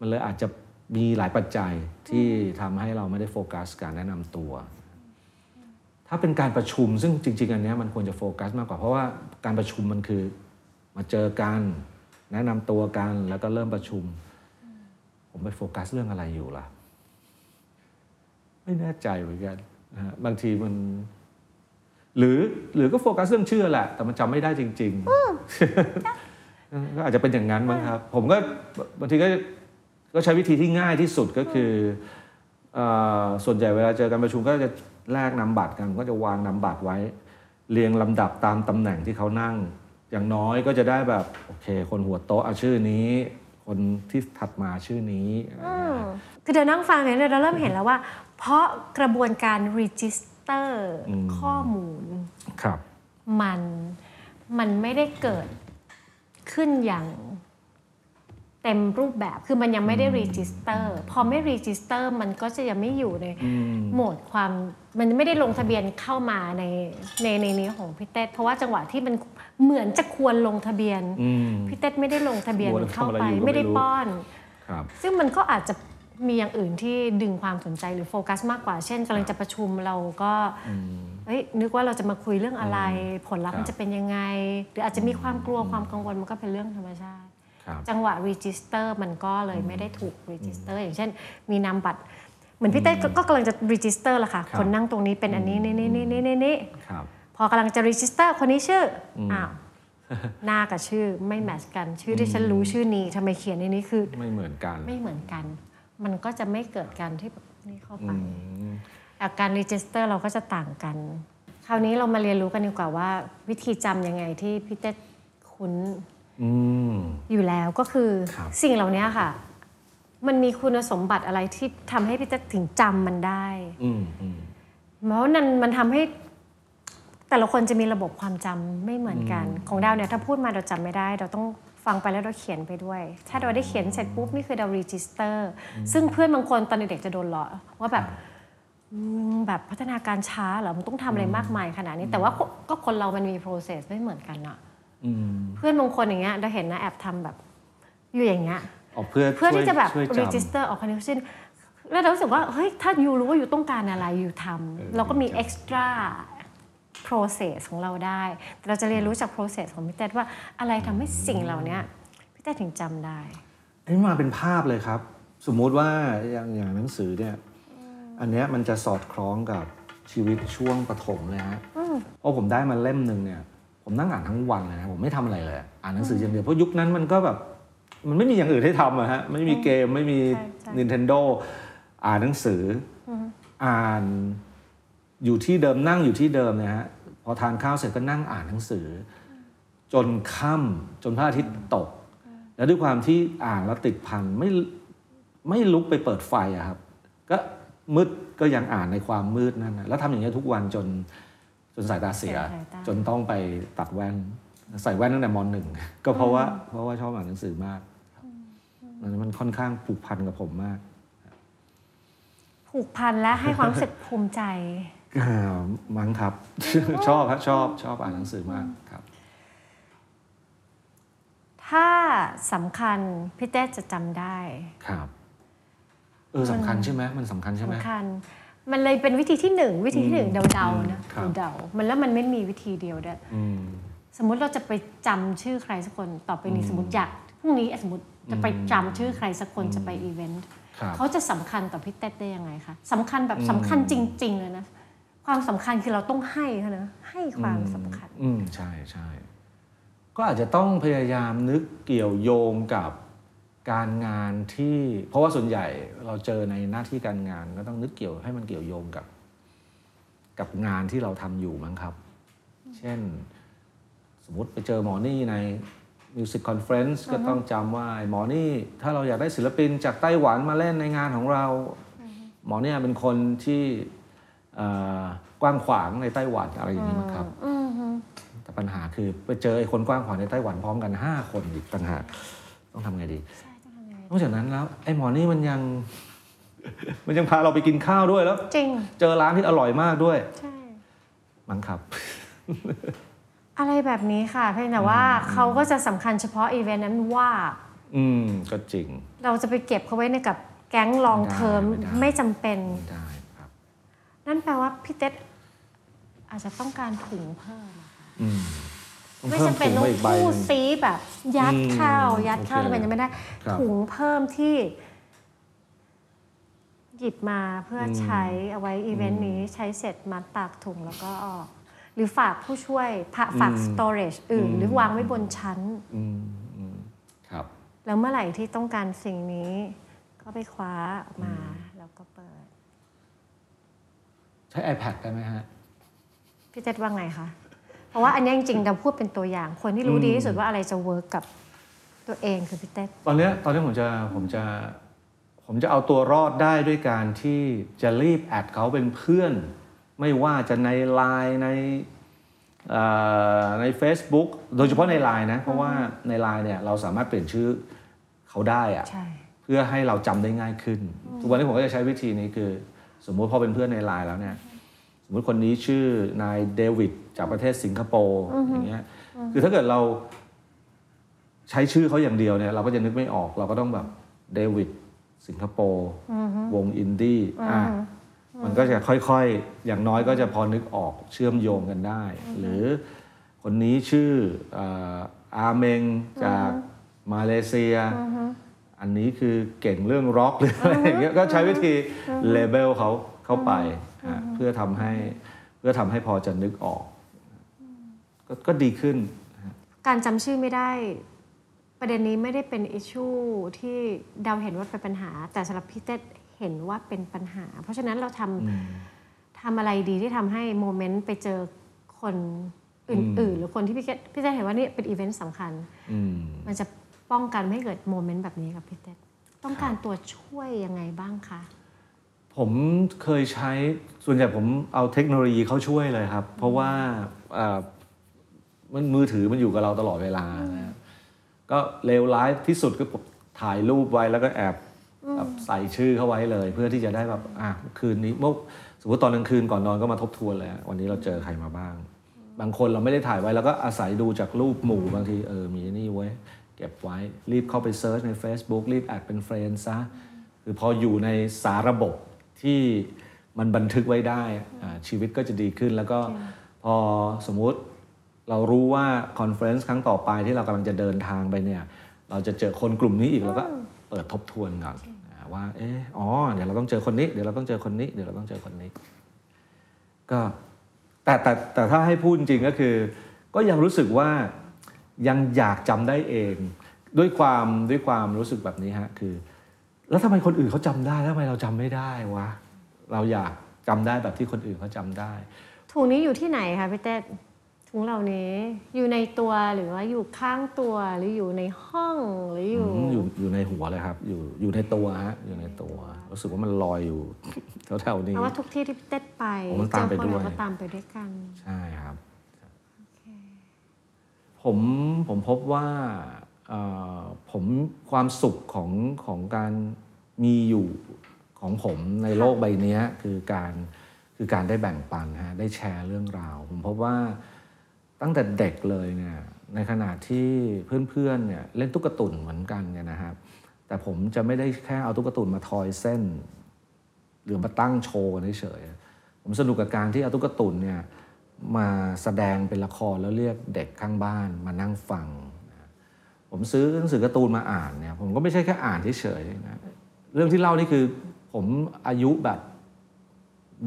มันเลยอาจจะมีหลายปัจจัยที่ทำให้เราไม่ได้โฟกัสการแนะนำตัว ถ้าเป็นการประชุมซึ่งจริง ๆ อันเนี้ยมันควรจะโฟกัสมากกว่า เพราะว่าการประชุมมันคือมาเจอกันแนะนำตัวกันแล้วก็เริ่มประชุม ผมไปโฟกัสเรื่องอะไรอยู่ล่ะ ไม่แน่ใจเหมือนกันนะฮะบางทีมัน หรือหรือก็โฟกัสเรื่องชื่อแหละ แต่มันจำไม่ได้จริง ๆ ก็อาจจะเป็นอย่างนั้นบ้างครับ ผมก็บางทีก็ก็ใช้วิธีที่ง่ายที่สุดก็คือเอ่อส่วนใหญ่เวลาเจอการประชุมก็จะ แลกนำบัตรกันก็จะวางนำบัตรไว้ เรียงลำดับตามตำแหน่งที่เขานั่ง อย่างน้อยก็จะได้แบบโอเค คนหัวโต๊ะเอาชื่อนี้ คนที่ถัดมาชื่อนี้อะไรอย่างเงี้ยคือเดี๋ยวนั่งฟังเนี่ยเราเริ่มเห็นแล้วว่า เพราะกระบวนการ register อืมข้อมูลครับมันมันไม่ได้เกิดขึ้นอย่าง เต็มรูปแบบคือมันยังไม่ได้ register พอไม่ register มันก็จะยังไม่อยู่ในอืมโหมดความมันไม่ได้ลงทะเบียนเข้ามาในในในนี้ของพี่เต้เพราะว่าจังหวะที่มันเหมือนจะควรลงทะเบียนอืมพี่เต้ไม่ได้ลงทะเบียนมัวแต่เข้าทำอะไรไปอยู่ก็ไม่ได้ไม่รู้ป้อนครับซึ่งมันก็อาจจะมีอย่างอื่นที่ดึงความสนใจหรือโฟกัสมากกว่า เช่นกำลังจะประชุมเราก็เอ้ยนึกว่าเราจะมาคุยเรื่องอะไร ผลลัพธ์ครับมันจะเป็นยังไง หรืออาจจะมีความกลัวความกังวลมันก็เป็นเรื่องธรรมชาติครับ จังหวะ register มันก็เลยไม่ได้ถูก register อย่างเช่น มีนามบัตรเหมือนพี่เต้ก็ก็กำลังจะ register ละค่ะครับคนนั่งตรงนี้เป็นอันนี้นี่นี่นี่นี่นี่ครับพอกำลังจะ register คนนี้ชื่อออ้าวหน้ากับชื่อไม่แมทชกัน ชื่อที่ฉันรู้ชื่อนี้ทำไมเขียนในนี้คือ ไม่เหมือนกัน ไม่เหมือนกัน มันก็จะไม่เกิดการที่แบบนี่เข้าไปอืมอาการ register เราก็จะต่างกัน คราวนี้เรามาเรียนรู้กันดีกว่าว่า วิธีจำยังไงที่พี่เต็ดคุ้น อืมอยู่แล้วก็คือครับสิ่งเหล่านี้ค่ะ มันมีคุณสมบัติอะไรที่ทำให้พี่เต็ดถึงจำมันได้อืมอืมเพราะว่านั้นมันทำให้แต่ละคนจะมีระบบความจำไม่เหมือนกัน ของดาวเนี่ยถ้าพูดมาเราจำไม่ได้ เราต้องฟังไปแล้วเราเขียนไปด้วย ถ้าเราได้เขียนเสร็จปุ๊บนี่คือเรา register ซึ่งเพื่อนบางคนตอนเด็กๆจะโดนล้อว่าแบบอืมแบบพัฒนาการช้าเหรอ มันต้องทำอะไรมากมายขนาดนี้ แต่ว่าก็ก็คนเรามันมี process ไม่เหมือนกันอะอืม เพื่อนบางคนอย่างเงี้ยเราเห็นนะแอบทำแบบอยู่อย่างเงี้ยออกเพื่อเพื่อที่จะแบบช่วยจำ register ออก connection แล้วเรารู้สึกว่าเฮ้ยถ้าอยู่รู้ว่าอยู่ต้องการอะไรอยู่ทเออำเราก็มีดีจัง extra process ของเราได้แต่เราจะเรียนรู้จาก process ของพี่เต้ว่าอะไรทำให้สิ่งเหล่านี้พี่เต้ถึงจำได้ อันนี้มาเป็นภาพเลยครับ สมมุติว่าอย่างอย่างหนังสือเนี่ยอันเนี้ยมันจะสอดคล้องกับชีวิตช่วงประถมเลยฮะเพราะผมได้มาเล่มหนึ่งเนี่ย ผมนั่งอ่านทั้งวันเลยนะผมไม่ทำอะไรเลยอ่านหนังสืออย่างเดียวเพราะยุคนั้นมันก็แบบมันไม่มีอย่างอื่นให้ทำอะฮะไม่มีเกมไม่มีใช่ใช่ Nintendo อ่านหนังสือออ่านอยู่ที่เดิมนั่งอยู่ที่เดิมเนี่ยฮะพอทานข้าวเสร็จก็นั่งอ่านหนังสือ จนค่ำจนพระอาทิตย์ตก แล้วด้วยความที่อ่านแล้วติดพันไม่ไม่ลุกไปเปิดไฟอะครับ ก็มืดก็ยังอ่านในความมืดนั่นนะแล้วทำอย่างนี้ยทุกวันจน จนสายตาเสียเสียสายตาจนต้องไปตัดแว่น ใส่แว่นตั้งแต่มหนึ่งก็เพราะว่าเพราะว่าชอบอ่านหนังสือมากครับมันมันค่อนข้างผูกพันกับผมมาก ผูกพันและให้ความรู้สึกภูมิใจอ่ามั้งครับ ชอบครับชอบชอบอ่านหนังสือมากครับ ถ้าสำคัญพี่เต้จะจำได้ ครับ เออสำคัญใช่ไหมมันสำคัญใช่ไหมสำคัญ มันเลยเป็นวิธีที่หนึ่งวิธีที่หนึ่งอืมเดาๆนะครับเดาๆมันแล้วมันไม่มีวิธีเดียวด้วยอืมสมมุติเราจะไปจำชื่อใครสักคนต่อไปนี้สมมติอยากพรุ่งนี้สมมติจะไปจำชื่อใครสักคนจะไปอีเวนต์ครับเขาจะสำคัญต่อพี่เต้ได้ยังไงคะสำคัญแบบสำคัญจริง ๆ เลยนะ ความสำคัญคือเราต้องให้เขานะให้ความสำคัญ อืมใช่ใช่ก็อาจจะต้องพยายามนึกเกี่ยวโยงกับ การงานที่เพราะว่าส่วนใหญ่เราเจอในหน้าที่การงานก็ต้องนึกเกี่ยวให้มันเกี่ยวโยงกับ กับงานที่เราทำอยู่มั้งครับ เช่น สมมติไปเจอหมอนี่ใน Music Conference ก็ต้องจำว่าไอ้หมอนี่ถ้าเราอยากได้ศิลปินจากไต้หวันมาเล่นในงานของเรา หมอเนี่ยเป็นคนที่เอ่อกว้างขวางในไต้หวันอะไรอย่างนี้มั้งครับแต่ปัญหาคือไปเจอไอ้คนกว้างขวางในไต้หวันพร้อมกัน 5 คนอีกต่างหากต้องทำไงดีน อกจากนั้นแล้วไอ้หมอนี่มันยัง มันยังพาเราไปกินข้าวด้วยแล้ว จริง เจอร้านที่อร่อยมากด้วย ใช่ มั้งครับ อะไรแบบนี้ค่ะ เพียงแต่ว่าเขาก็จะสำคัญเฉพาะอีเวนต์นั้นว่า อืม ก็จริง เราจะไปเก็บเขาไว้ในกับแก๊งลองเทอมไม่ได้ไม่จำเป็น ไม่ได้ครับ นั่นแปลว่าพี่เต้อาจจะต้องการถุงเพิ่มอะค่ะ อืมต้อง ไม่เพิ่มจำเป็นถุงต้องมาอีกใบคู่หนึ่งซีแบบ ยัดอืมข้าวยัดข้าวโอเคทำไมจะไม่ได้ครับถุงเพิ่มที่ หยิบมาเพื่อใช้เอาไว้อีเวนต์นี้ใช้เสร็จมัดปากถุงแล้วก็ออก หรือฝากผู้ช่วยฝากฝาก storage อื่น หรือวางไว้บนชั้นอืมอืมครับ แล้วเมื่อไหร่ที่ต้องการสิ่งนี้ ก็ไปคว้าออกมาแล้วก็เปิด ใช้ iPad ได้ไหมฮะพี่เต็ดว่าไงคะ เพราะว่าอันนี้จริงๆเราพูดเป็นตัวอย่าง คนที่รู้ดีที่สุดว่าอะไรจะ work กับตัวเองคือพี่เต้ตอนเนี้ยตอนนี้ผมจะผมจะผมจะเอาตัวรอดได้ด้วยการที่จะรีบแอดเขาเป็นเพื่อน ไม่ว่าจะใน Line ในเอ่อใน Facebook โดยเฉพาะใน Line นะ เพราะว่าใน Line เนี่ยเราสามารถเปลี่ยนชื่อเขาได้อะใช่เพื่อให้เราจำได้ง่ายขึ้น ทุกวันนี้ผมก็จะใช้วิธีนี้คือ สมมุติพอเป็นเพื่อนในไลน์แล้วเนี่ยส มมุติคนนี้ชื่อนายเดวิดจากประเทศสิงคโปร์อย่างเงี้ยคือถ้าเกิดเราใช้ชื่อเขาอย่างเดียวเนี่ยเราก็จะนึกไม่ออก เราก็ต้องแบบเดวิดสิงคโปร์วงอินดี้อะมันก็จะค่อยๆ อย่างน้อยก็จะพอนึกออกเชื่อมโยงกันได้ หรือคนนี้ชื่อเอ่ออาเมงจากมาเลเซีย อันนี้คือเก่งเรื่องร็อกหรืออะไรอย่างเงี้ยก็ใช้วิธีเลเบลเขาเข้าไปอะ เพื่อทำให้เพื่อทำให้พอจะนึกออกก็ก็ดีขึ้น การจำชื่อไม่ได้ประเด็นนี้ไม่ได้เป็นอิชชูที่เดาเห็นว่าเป็นปัญหา แต่สำหรับพี่เต้เห็นว่าเป็นปัญหา เพราะฉะนั้นเราทำทำอะไรดีที่ทำให้โมเมนต์ไปเจอคนอื่น ๆ หรือคนที่พี่เต้พี่เต้เห็นว่านี่เป็นอีเวนต์สำคัญอืมมันจะป้องกันไม่ให้เกิดโมเมนต์แบบนี้กับพี่เต้ต้องการตัวช่วยยังไงบ้างคะ ผมเคยใช้ส่วนใหญ่ผมเอาเทคโนโลยีเข้าช่วยเลยครับ เพราะว่าเอ่อมันมือถือมันอยู่กับเราตลอดเวลานะก็เลวร้ายที่สุดก็ผมถ่ายรูปไว้แล้วก็แอบแบบใส่ชื่อเข้าไว้เลย เพื่อที่จะได้แบบอะคืนนี้เมื่อสมมติตอนกลางคืนก่อนนอนก็มาทบทวนเลยอะวันนี้เราเจอใครมาบ้าง บางคนเราไม่ได้ถ่ายไว้แล้วก็อาศัยดูจากรูปหมู่บางทีเออมีนี่ไว้เก็บไว้รีบเข้าไป search ใน Facebook รีบ add เป็น friend ซะคือพออยู่ในสาระบบ ที่มันบันทึกไว้ได้อ่าชีวิตก็จะดีขึ้น แล้วก็พอสมมุติเรารู้ว่า conference ครั้งต่อไปที่เรากำลังจะเดินทางไปเนี่ยเราจะเจอคนกลุ่มนี้อีกเราก็เปิดทบทวนก่อนนะว่าเอออ๋อเดี๋ยวเราต้องเจอคนนี้เดี๋ยวเราต้องเจอคนนี้เดี๋ยวเราต้องเจอคนนี้ ก็แต่แต่แต่ถ้าให้พูดจริงๆก็คือ ก็ยังรู้สึกว่ายังอยากจำได้เอง ด้วยความด้วยความรู้สึกแบบนี้ฮะคือ แล้วทำไมคนอื่นเขาจำได้แล้วทำไมเราจำไม่ได้วะเราอยากจำได้แบบที่คนอื่นเขาจำได้ ถุงนี้อยู่ที่ไหนคะพี่เต้ถุงเหล่านี้อยู่ในตัวหรือว่าอยู่ข้างตัวหรืออยู่ในห้องหรืออยู่อืมอยู่อยู่ในหัวเลยครับ อยู่อยู่ในตัวฮะอยู่ในตัวรู้สึกว่ามันลอยอยู่แถวๆนี้เพราะว่าทุกที่ที่พี่เต้ไปโอ้มันเจตามอไปคนด้วยเราก็ตามไปด้วยกัน ใช่ครับผมผมพบว่าเอ่อ ผมความสุขของของการมีอยู่ของผมในโลกใบนี้คือการคือการได้แบ่งปันฮะได้แชร์เรื่องราว ผมพบว่าตั้งแต่เด็กเลยเนี่ยในขณะที่เพื่อนๆเนี่ยเล่นตุ๊กตุนเหมือนกันเนี่ยนะครับ แต่ผมจะไม่ได้แค่เอาตุ๊กตุนมาทอยเส้น หรือมาตั้งโชว์เฉยๆผมสนุกกับการที่เอาตุ๊กตุนเนี่ยมาแสดงเป็นละครแล้วเรียกเด็กข้างบ้านมานั่งฟัง ผมซื้อหนังสือการ์ตูนมาอ่านเนี่ยผมก็ไม่ใช่แค่อ่านเฉยๆนะเรื่องที่เล่านี่คือผมอายุแบบ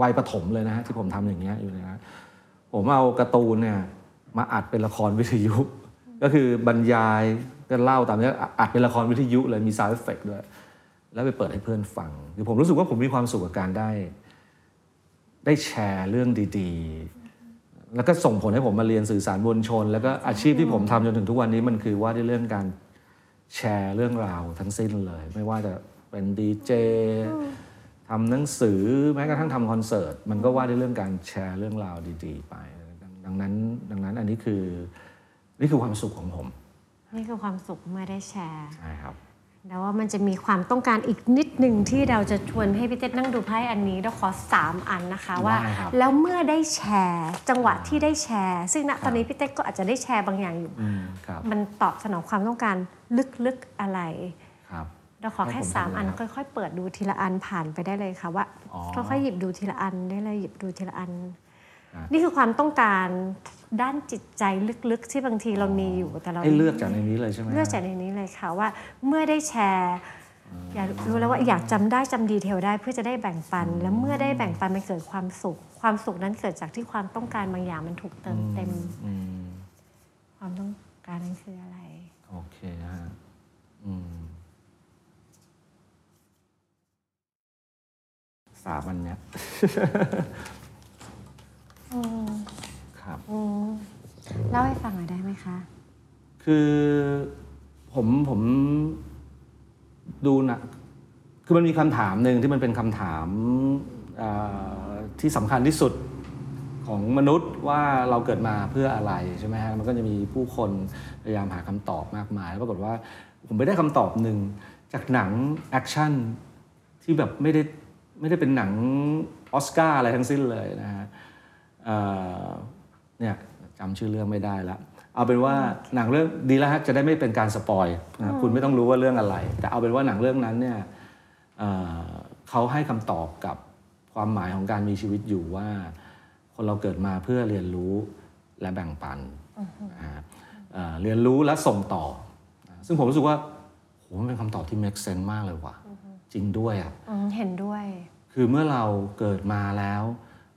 วัยประถมเลยนะฮะที่ผมทำอย่างเงี้ยอยู่เนยนะ ผมเอาการ์ตูนเนี่ยมาอัดเป็นละครวิทยุ ก็คือบรรยายก็เล่าตามนี้อัดเป็นละครวิทยุเลยมี sound effect ด้วย แล้วไปเปิดให้เพื่อนฟังคือผมรู้สึกว่าผมมีความสุขกับการได้ ได้แชร์เรื่องดี ๆ แล้วก็ส่งผลให้ผมมาเรียนสื่อสารมวลชน แล้วก็อาชีพที่ผมทำจนถึงทุกวันนี้มันคือว่าด้วยเรื่องการแชร์เรื่องราวทั้งสิ้นเลย ไม่ว่าจะเป็นดีเจทำหนังสือแม้กระทั่งทำคอนเสิร์ตมันก็ว่าด้วยเรื่องการแชร์เรื่องราวดีๆ ไปดังนั้นดังนั้นอันนี้คือนี่คือความสุขของผม นี่คือความสุขเมื่อได้แชร์ใช่ครับ แต่ว่ามันจะมีความต้องการอีกนิดหนึ่งที่เราจะชวนให้พี่เต้นั่งดูไพ่อันนี้เราขอ 3 อันนะคะว่า ได้ครับแล้วเมื่อได้แชร์จังหวะที่ได้แชร์ ซึ่งณตอนนี้พี่เต้ก็อาจจะได้แชร์บางอย่างอยู่ อืมครับมันตอบสนองความต้องการลึกๆอะไร ครับ เราขอแค่ ให้ผมสามทำเลยอันครับค่อย ๆ เปิดดูทีละอันผ่านไปได้เลยค่ะว่าอ๋อ ค่อยๆหยิบดูทีละอันได้เลยหยิบดูทีละอันครับ นี่คือความต้องการด้านจิตใจลึกๆ ที่บางทีเรามีอยู่แต่เราให้เลือกจากในนี้เลยใช่ไหมเลือกจากในนี้เลยค่ะว่าเมื่อได้แชร์ อยากรู้แล้วว่าอยากจำได้จำดีเทลได้เพื่อจะได้แบ่งปัน แล้วเมื่อได้แบ่งปันมันเกิดความสุข ความสุขนั้นเกิดจากที่ความต้องการบางอย่างมันถูกเติมเต็มอืมความต้องการนั้นคืออะไร โอเคฮะอืมสามอันเนี้ย ครับเล่าให้ฟังหน่อยได้ไหมคะ คือผมผมดูนะคือมันมีคำถามหนึ่งที่มันเป็นคำถามเอ่อที่สำคัญที่สุดของมนุษย์ว่าเราเกิดมาเพื่ออะไรใช่ไหมฮะมันก็จะมีผู้คนพยายามหาคำตอบมากมาย แล้วปรากฏว่าผมไปได้คำตอบหนึ่งจากหนัง action ที่แบบไม่ได้ไม่ได้เป็นหนังออสการ์อะไรทั้งสิ้นเลยนะฮะ เอ่อเนี่ยจำชื่อเรื่องไม่ได้ละเอาเป็นว่าหนังเรื่องดีแล้วฮะจะได้ไม่เป็นการ spoil นะคุณไม่ต้องรู้ว่าเรื่องอะไร แต่เอาเป็นว่าหนังเรื่องนั้นเนี่ยเอ่อเขาให้คำตอบกับความหมายของการมีชีวิตอยู่ว่า คนเราเกิดมาเพื่อเรียนรู้และแบ่งปันนะฮะเอ่อเรียนรู้และส่งต่อ ซึ่งผมรู้สึกว่าโหมันเป็นคำตอบที่ make sense มากเลยว่ะจริงด้วยอะอืมเห็นด้วย คือเมื่อเราเกิดมาแล้ว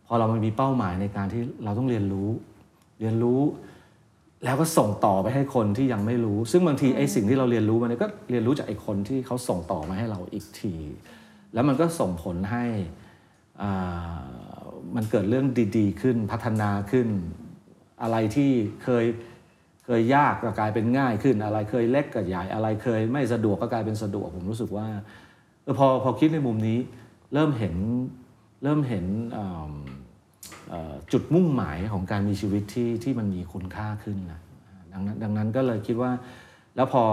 พอเรามันมีเป้าหมายในการที่เราต้องเรียนรู้ เรียนรู้ แล้วก็ส่งต่อไปให้คนที่ยังไม่รู้ ซึ่งบางทีไอ้สิ่งที่เราเรียนรู้มันก็เรียนรู้จากไอ้คนที่เขาส่งต่อมาให้เราอีกที แล้วมันก็ส่งผลให้อ่ามันเกิดเรื่องดี ๆ ขึ้นพัฒนาขึ้น อะไรที่เคยเคยยากก็กลายเป็นง่ายขึ้น อะไรเคยเล็กก็ใหญ่อะไรเคย ไม่สะดวกก็กลายเป็นสะดวกผมรู้สึกว่าเออพอพอคิดในมุมนี้เริ่มเห็นเริ่มเห็นอ่าเอ่อ จุดมุ่งหมายของการมีชีวิตที่ที่มันมีคุณค่าขึ้นนะดังนั้นดังนั้นก็เลยคิดว่า แล้วพอ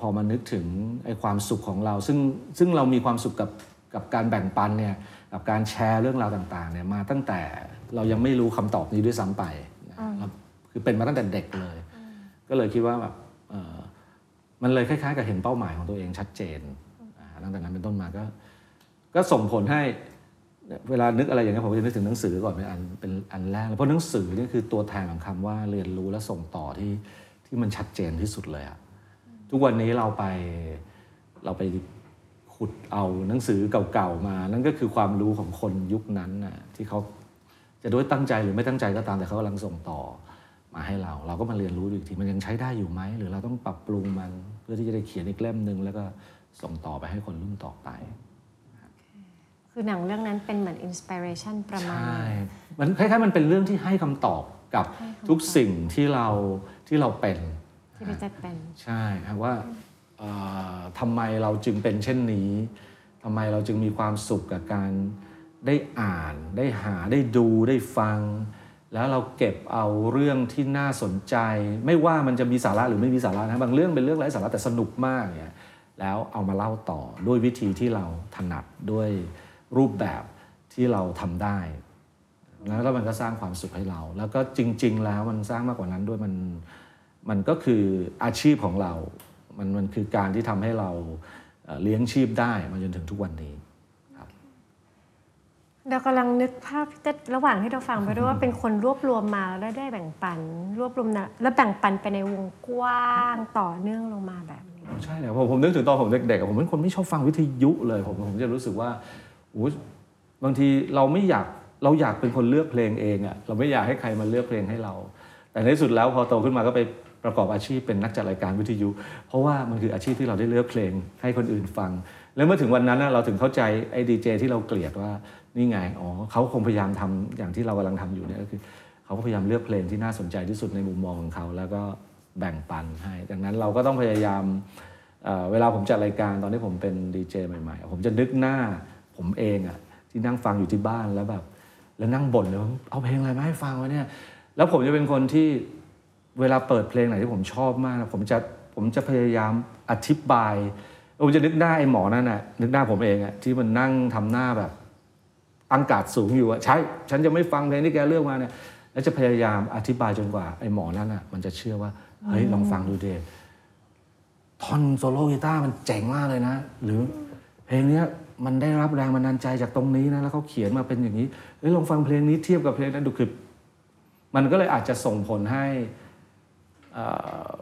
พอมานึกถึงไอ้ความสุขของเรา ซึ่งซึ่งเรามีความสุขกับกับการแบ่งปันเนี่ยกับการแชร์เรื่องราวต่างๆเนี่ยมาตั้งแต่เรายังไม่รู้คำตอบนี้ด้วยซ้ำไปนะเราคือเป็นมาตั้งแต่เด็กเลย ก็เลยคิดว่าแบบเอ่อมันเลยคล้ายๆ กับเห็นเป้าหมายของตัวเองชัดเจนอ่าตั้งแต่นั้นเป็นต้นมาก็ ก็ส่งผลให้ เวลานึกอะไรอย่างเงี้ผมก็จะนึกถึงหนังสือก่อนเป็นอันเป็นอันแรกเลยเพราะหนังสือนี่คือตัวแทนของคำว่าเรียนรู้และส่งต่อที่ที่มันชัดเจนที่สุดเลยอะทุกวันนี้เราไปเราไปขุดเอาหนังสือเก่าๆมา นั่นก็คือความรู้ของคนยุคนั้นน่ะที่เขาจะด้วยตั้งใจหรือไม่ตั้งใจก็ตามแต่เขากำลังส่งต่อมาให้เรา เราก็มาเรียนรู้อีกทีมันยังใช้ได้อยู่ไหมหรือเราต้องปรับปรุงมันเพื่อที่จะได้เขียนอีกเล่มหนึ่งแล้วก็ส่งต่อไปให้คนรุ่นต่อไป คือหนังเรื่องนั้นเป็นเหมือนอินสปิเรชันประมาณ ใช่ มันคล้ายๆมันเป็นเรื่องที่ให้คำตอบกับทุกสิ่งที่เราที่เราเป็น ที่พี่เต้เป็น ใช่ครับว่าเอ่อทำไมเราจึงเป็นเช่นนี้ทำไมเราจึงมีความสุขกับการได้อ่าน ได้หาได้ดูได้ฟัง แล้วเราเก็บเอาเรื่องที่น่าสนใจ ไม่ว่ามันจะมีสาระหรือไม่มีสาระนะบางเรื่องเป็นเรื่องไร้สาระแต่สนุกมากเนี่ยแล้วเอามาเล่าต่อด้วยวิธีที่เราถนัดด้วย รูปแบบที่เราทำได้ แล้วมันก็สร้างความสุขให้เรา แล้วก็จริง ๆ แล้วมันสร้างมากกว่านั้นด้วยมันมันก็คืออาชีพของเรา มันมันคือการที่ทำให้เราเอ่อเลี้ยงชีพได้มาจนถึงทุกวันนี้เรากำลังนึกภาพพี่เต้ระหว่างที่เราฟังไปด้วยว่าเป็นคนรวบรวมมาแล้วได้แบ่งปัน รวบรวมนะแล้วแบ่งปันไปในวงกว้างต่อเนื่องลงมาแบบนี้ใช่เลยผมผมนึกถึงตอนผมเด็กๆอะผมเป็นคนไม่ชอบฟังวิทยุเลยผมผมจะรู้สึกว่าโอ้ย บางทีเราไม่อยากเราอยากเป็นคนเลือกเพลงเองอะเราไม่อยากให้ใครมาเลือกเพลงให้เรา แต่ในที่สุดแล้วพอโตขึ้นมาก็ไปประกอบอาชีพเป็นนักจัดรายการวิทยุ เพราะว่ามันคืออาชีพที่เราได้เลือกเพลงให้คนอื่นฟัง แล้วเมื่อถึงวันนั้นเราถึงเข้าใจไอ้ดีเจที่เราเกลียดว่านี่ไงอ๋อเขาคงพยายามทำอย่างที่เรากำลังทำอยู่เนี่ยก็คือเขาก็พยายามเลือกเพลงที่น่าสนใจที่สุดในมุมมองของเขา แล้วก็แบ่งปันให้ดังนั้นเราก็ต้องพยายามเอ่อเวลาผมจัดรายการตอนที่ผมเป็นดีเจใหม่ๆ ผมจะนึกหน้า ผมเองอะที่นั่งฟังอยู่ที่บ้านแล้วแบบ แล้วนั่งบ่นเลยว่าเอาเพลงอะไรมาให้ฟังวะเนี่ย แล้วผมจะเป็นคนที่เวลาเปิดเพลงไหนที่ผมชอบมากนะผมจะผมจะพยายามอธิบายผมจะนึกหน้าไอ้หมอนั่นน่ะนึกหน้าผมเองอะที่มันนั่งทำหน้าแบบตั้งการ์ดสูงอยู่อะใช่ฉันจะไม่ฟังเพลงที่แกเลือกมาเนี่ยแล้วจะพยายามอธิบายจนกว่าไอ้หมอนั่นอะมันจะเชื่อว่าเฮ้ยลองฟังดูเดท่อนโซโล่กีตาร์มันเจ๋งมากเลยนะ หรือเพลงเนี้ย มันได้รับแรงบันดาลใจจากตรงนี้นะแล้วเขาเขียนมาเป็นอย่างนี้เฮ้ยลองฟังเพลงนี้เทียบกับเพลงนั้นดูคือมันก็เลยอาจจะส่งผลให้เอ่อ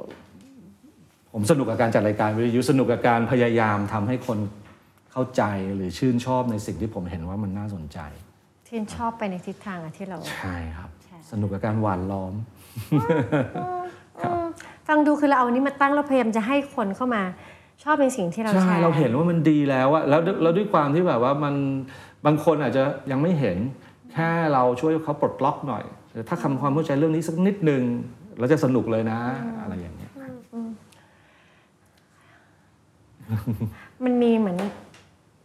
ผมสนุกกับการจัดรายการวิทยุสนุกกับการพยายามทำให้คนเข้าใจหรือชื่นชอบในสิ่งที่ผมเห็นว่ามันน่าสนใจที่ชอบไปในทิศทางอะที่เราใช่ครับ สนุกกับการหวานล้อมอืมฟังดูคือเราเอาอันนี้มาตั้งแล้วพยายามจะให้คนเข้ามา ชอบในสิ่งที่เราใช่แชร์เราเห็นว่ามันดีแล้วอะแล้วแล้วด้วยความที่แบบว่ามันบางคนอาจจะยังไม่เห็น แค่เราช่วยเขาปลดล็อกหน่อย ถ้าคำความเข้าใจเรื่องนี้สักนิดนึงเราจะสนุกเลยนะ อะไรอย่างเงี้ยมันมีเหมือน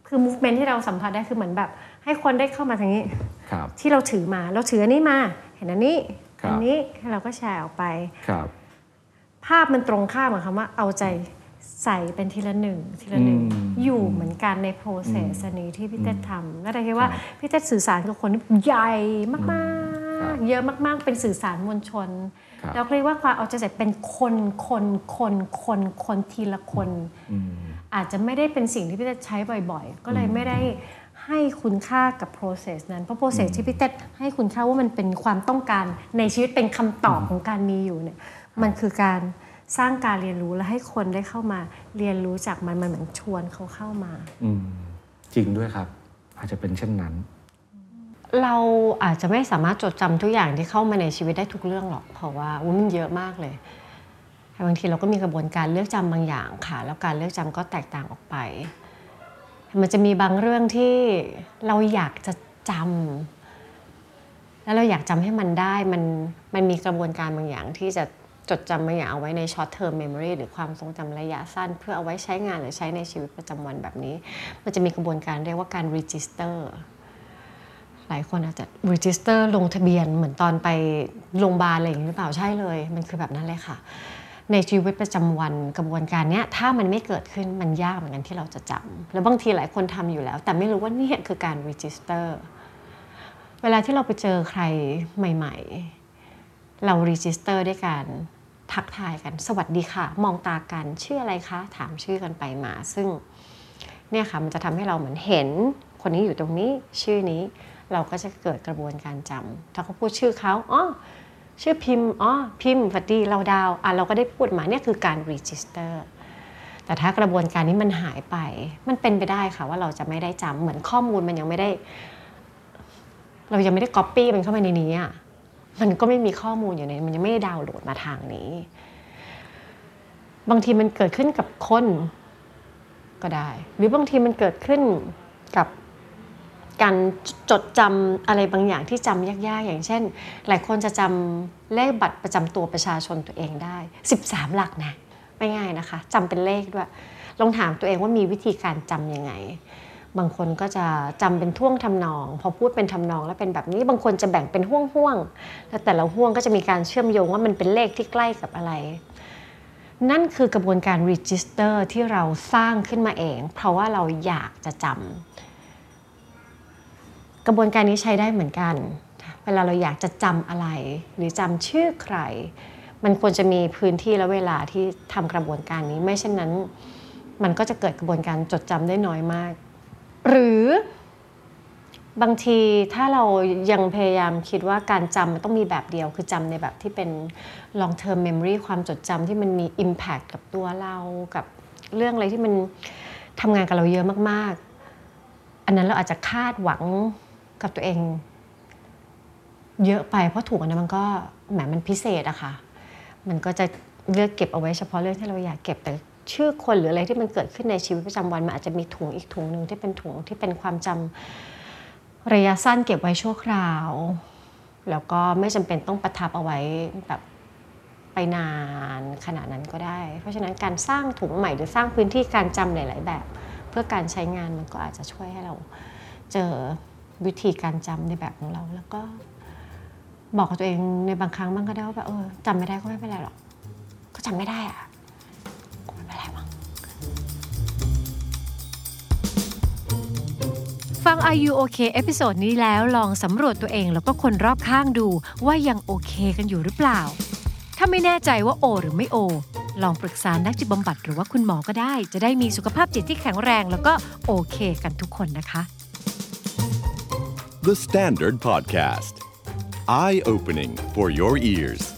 คือ movement ที่เราสัมผัสได้คือเหมือนแบบ ให้คนได้เข้ามาทางนี้ครับที่เราถือมา เราถืออันนี้มา เห็นอันนี้ครับอันี้เราก็แชร์ออกไปครับภาพมันตรงข้ามกับคำว่าเอาใจ ใส่เป็นทีละหนึ่งทีละหนึ่งอืมอยู่เหมือนกันใน process อันนี้ที่พี่เต้ทำแล้วแต่คิดว่าพี่เต้สื่อสารกับคนที่ใหญ่มครัากบๆเยอะมากๆ เป็นสื่อสารมวลชนครับเราเรียกว่าความเอาใจใส่เป็นคนคนคนคนคนทีละคนอืมอาจจะไม่ได้เป็นสิ่งที่พี่เต้ใช้บ่อยๆ ก็เลยไม่ได้ให้คุณค่ากับ process นั้น เพราะ process ที่พี่เต้ให้คุณค่าว่ามันเป็นความต้องการในชีวิตเป็นคำตอบของการมีอยู่เนี่ยมันคือการ สร้างการเรียนรู้และให้คนได้เข้ามาเรียนรู้จากมันมันเหมือนชวนเขาเข้ามา อืมจริงด้วยครับ อาจจะเป็นเช่นนั้น เราอาจจะไม่สามารถจดจำทุกอย่างที่เข้ามาในชีวิตได้ทุกเรื่องหรอก เพราะว่าอุ๊ยมันเยอะมากเลยแต่บางทีเราก็มีกระบวนการเลือกจำบางอย่างค่ะ แล้วการเลือกจำก็แตกต่างออกไป มันจะมีบางเรื่องที่เราอยากจะจำแล้วเราอยากจำให้มันได้มันมันมีกระบวนการบางอย่างที่จะ จดจำบาอย่าเอาไว้ใน short term memory หรือความทรงจำระยะสั้น เพื่อเอาไว้ใช้งานหรือใช้ในชีวิตประจำวันแบบนี้ มันจะมีกระบวนการเรียกว่าการ register หลายคนอาจจะ register ลงทะเบียนเหมือนตอนไปโรงพยาบาลอะไรอย่างนี้หรือเปล่าใช่เลย มันคือแบบนั้นเลยค่ะ ในชีวิตประจำวันกระบวนการเนี้ยถ้ามันไม่เกิดขึ้นมันยากเหมือนกันที่เราจะจำแล้วบางทีหลายคนทำอยู่แล้ว แต่ไม่รู้ว่านี่คือการ register เวลาที่เราไปเจอใครใหม่ ๆ เรา register ด้วยการ ทักทายกัน สวัสดีค่ะ มองตากันชื่ออะไรคะ ถามชื่อกันไปมา ซึ่งเนี่ยค่ะมันจะทำให้เราเหมือนเห็น คนนี้อยู่ตรงนี้ชื่อนี้เราก็จะเกิดกระบวนการจำถ้าเขาพูดชื่อเขาอ๋อชื่อพิมพ์อ๋อพิมพ์ฝัดดีเราดาวอะเราก็ได้พูดมาเนี่ยคือการ register แต่ถ้ากระบวนการนี้มันหายไป มันเป็นไปได้ค่ะว่าเราจะไม่ได้จำเหมือนข้อมูลมันยังไม่ได้ เรายังไม่ได้ก๊อปปี้มันเข้าไปในนี้อะ มันก็ไม่มีข้อมูลอยู่ในมันยังไม่ได้ดาวน์โหลดมาทางนี้ บางทีมันเกิดขึ้นกับคนก็ได้ หรือบางทีมันเกิดขึ้นกับการจดจำอะไรบางอย่างที่จำยากๆ อย่างเช่น หลายคนจะจำเลขบัตรประจำตัวประชาชนตัวเองได้ 13 หลักนะไม่ง่ายนะคะจำเป็นเลขด้วยลองถามตัวเองว่ามีวิธีการจำยังไง บางคนก็จะจำเป็นท่วงทำนอง พอพูดเป็นทำนองแล้วเป็นแบบนี้บางคนจะแบ่งเป็นห่วงห่วงๆแล้วแต่ละห่วงก็จะมีการเชื่อมโยงว่ามันเป็นเลขที่ใกล้กับอะไร นั่นคือกระบวนการ register ที่เราสร้างขึ้นมาเอง เพราะว่าเราอยากจะจำกระบวนการนี้ใช้ได้เหมือนกัน เวลาเราอยากจะจำอะไร หรือจำชื่อใคร มันควรจะมีพื้นที่และเวลาที่ทำกระบวนการนี้ไม่เช่นนั้น มันก็จะเกิดกระบวนการจดจำได้น้อยมาก หรือบางทีถ้าเรายังพยายามคิดว่าการจำมันต้องมีแบบเดียว คือจำในแบบที่เป็น long term memory ความจดจำที่มันมี impact กับตัวเรากับเรื่องอะไรที่มันทำงานกับเราเยอะมากๆ อันนั้นเราอาจจะคาดหวังกับตัวเอง เยอะไปเพราะถูกอันนั้นมันก็แหมมันพิเศษอะค่ะ มันก็จะเลือกเก็บเอาไว้เฉพาะเรื่องที่เราอยากเก็บแต่ ชื่อคนหรืออะไรที่มันเกิดขึ้นในชีวิตประจำวันมันอาจจะมีถุงอีกถุงหนึ่งที่เป็นถุงที่เป็นความจำระยะสั้นเก็บไว้ชั่วคราว แล้วก็ไม่จำเป็นต้องประทับเอาไว้แบบไปนานขนาดนั้นก็ได้ เพราะฉะนั้นการสร้างถุงใหม่หรือสร้างพื้นที่การจำหลาย ๆ แบบ เพื่อการใช้งานมันก็อาจจะช่วยให้เราเจอวิธีการจำในแบบของเรา แล้วก็บอกกับตัวเองในบางครั้งบ้างก็ได้ว่าแบบเออจำไม่ได้ก็ไม่เป็นไรหรอกก็จำไม่ได้อะ ไป็นไรมั้งฟัง Are You OK episode นี้แล้วลองสำรวจตัวเองแล้วก็คนรอบข้างดูว่ายังโอเคกันอยู่หรือเปล่า ถ้าไม่แน่ใจว่าโอ หรือไม่โอ ลองปรึกษานักจิตบำบัดหรือว่าคุณหมอก็ได้ จะได้มีสุขภาพจิตที่แข็งแรง แล้วก็โอเคกันทุกคนนะคะ The Standard Podcast. Eye opening for your ears.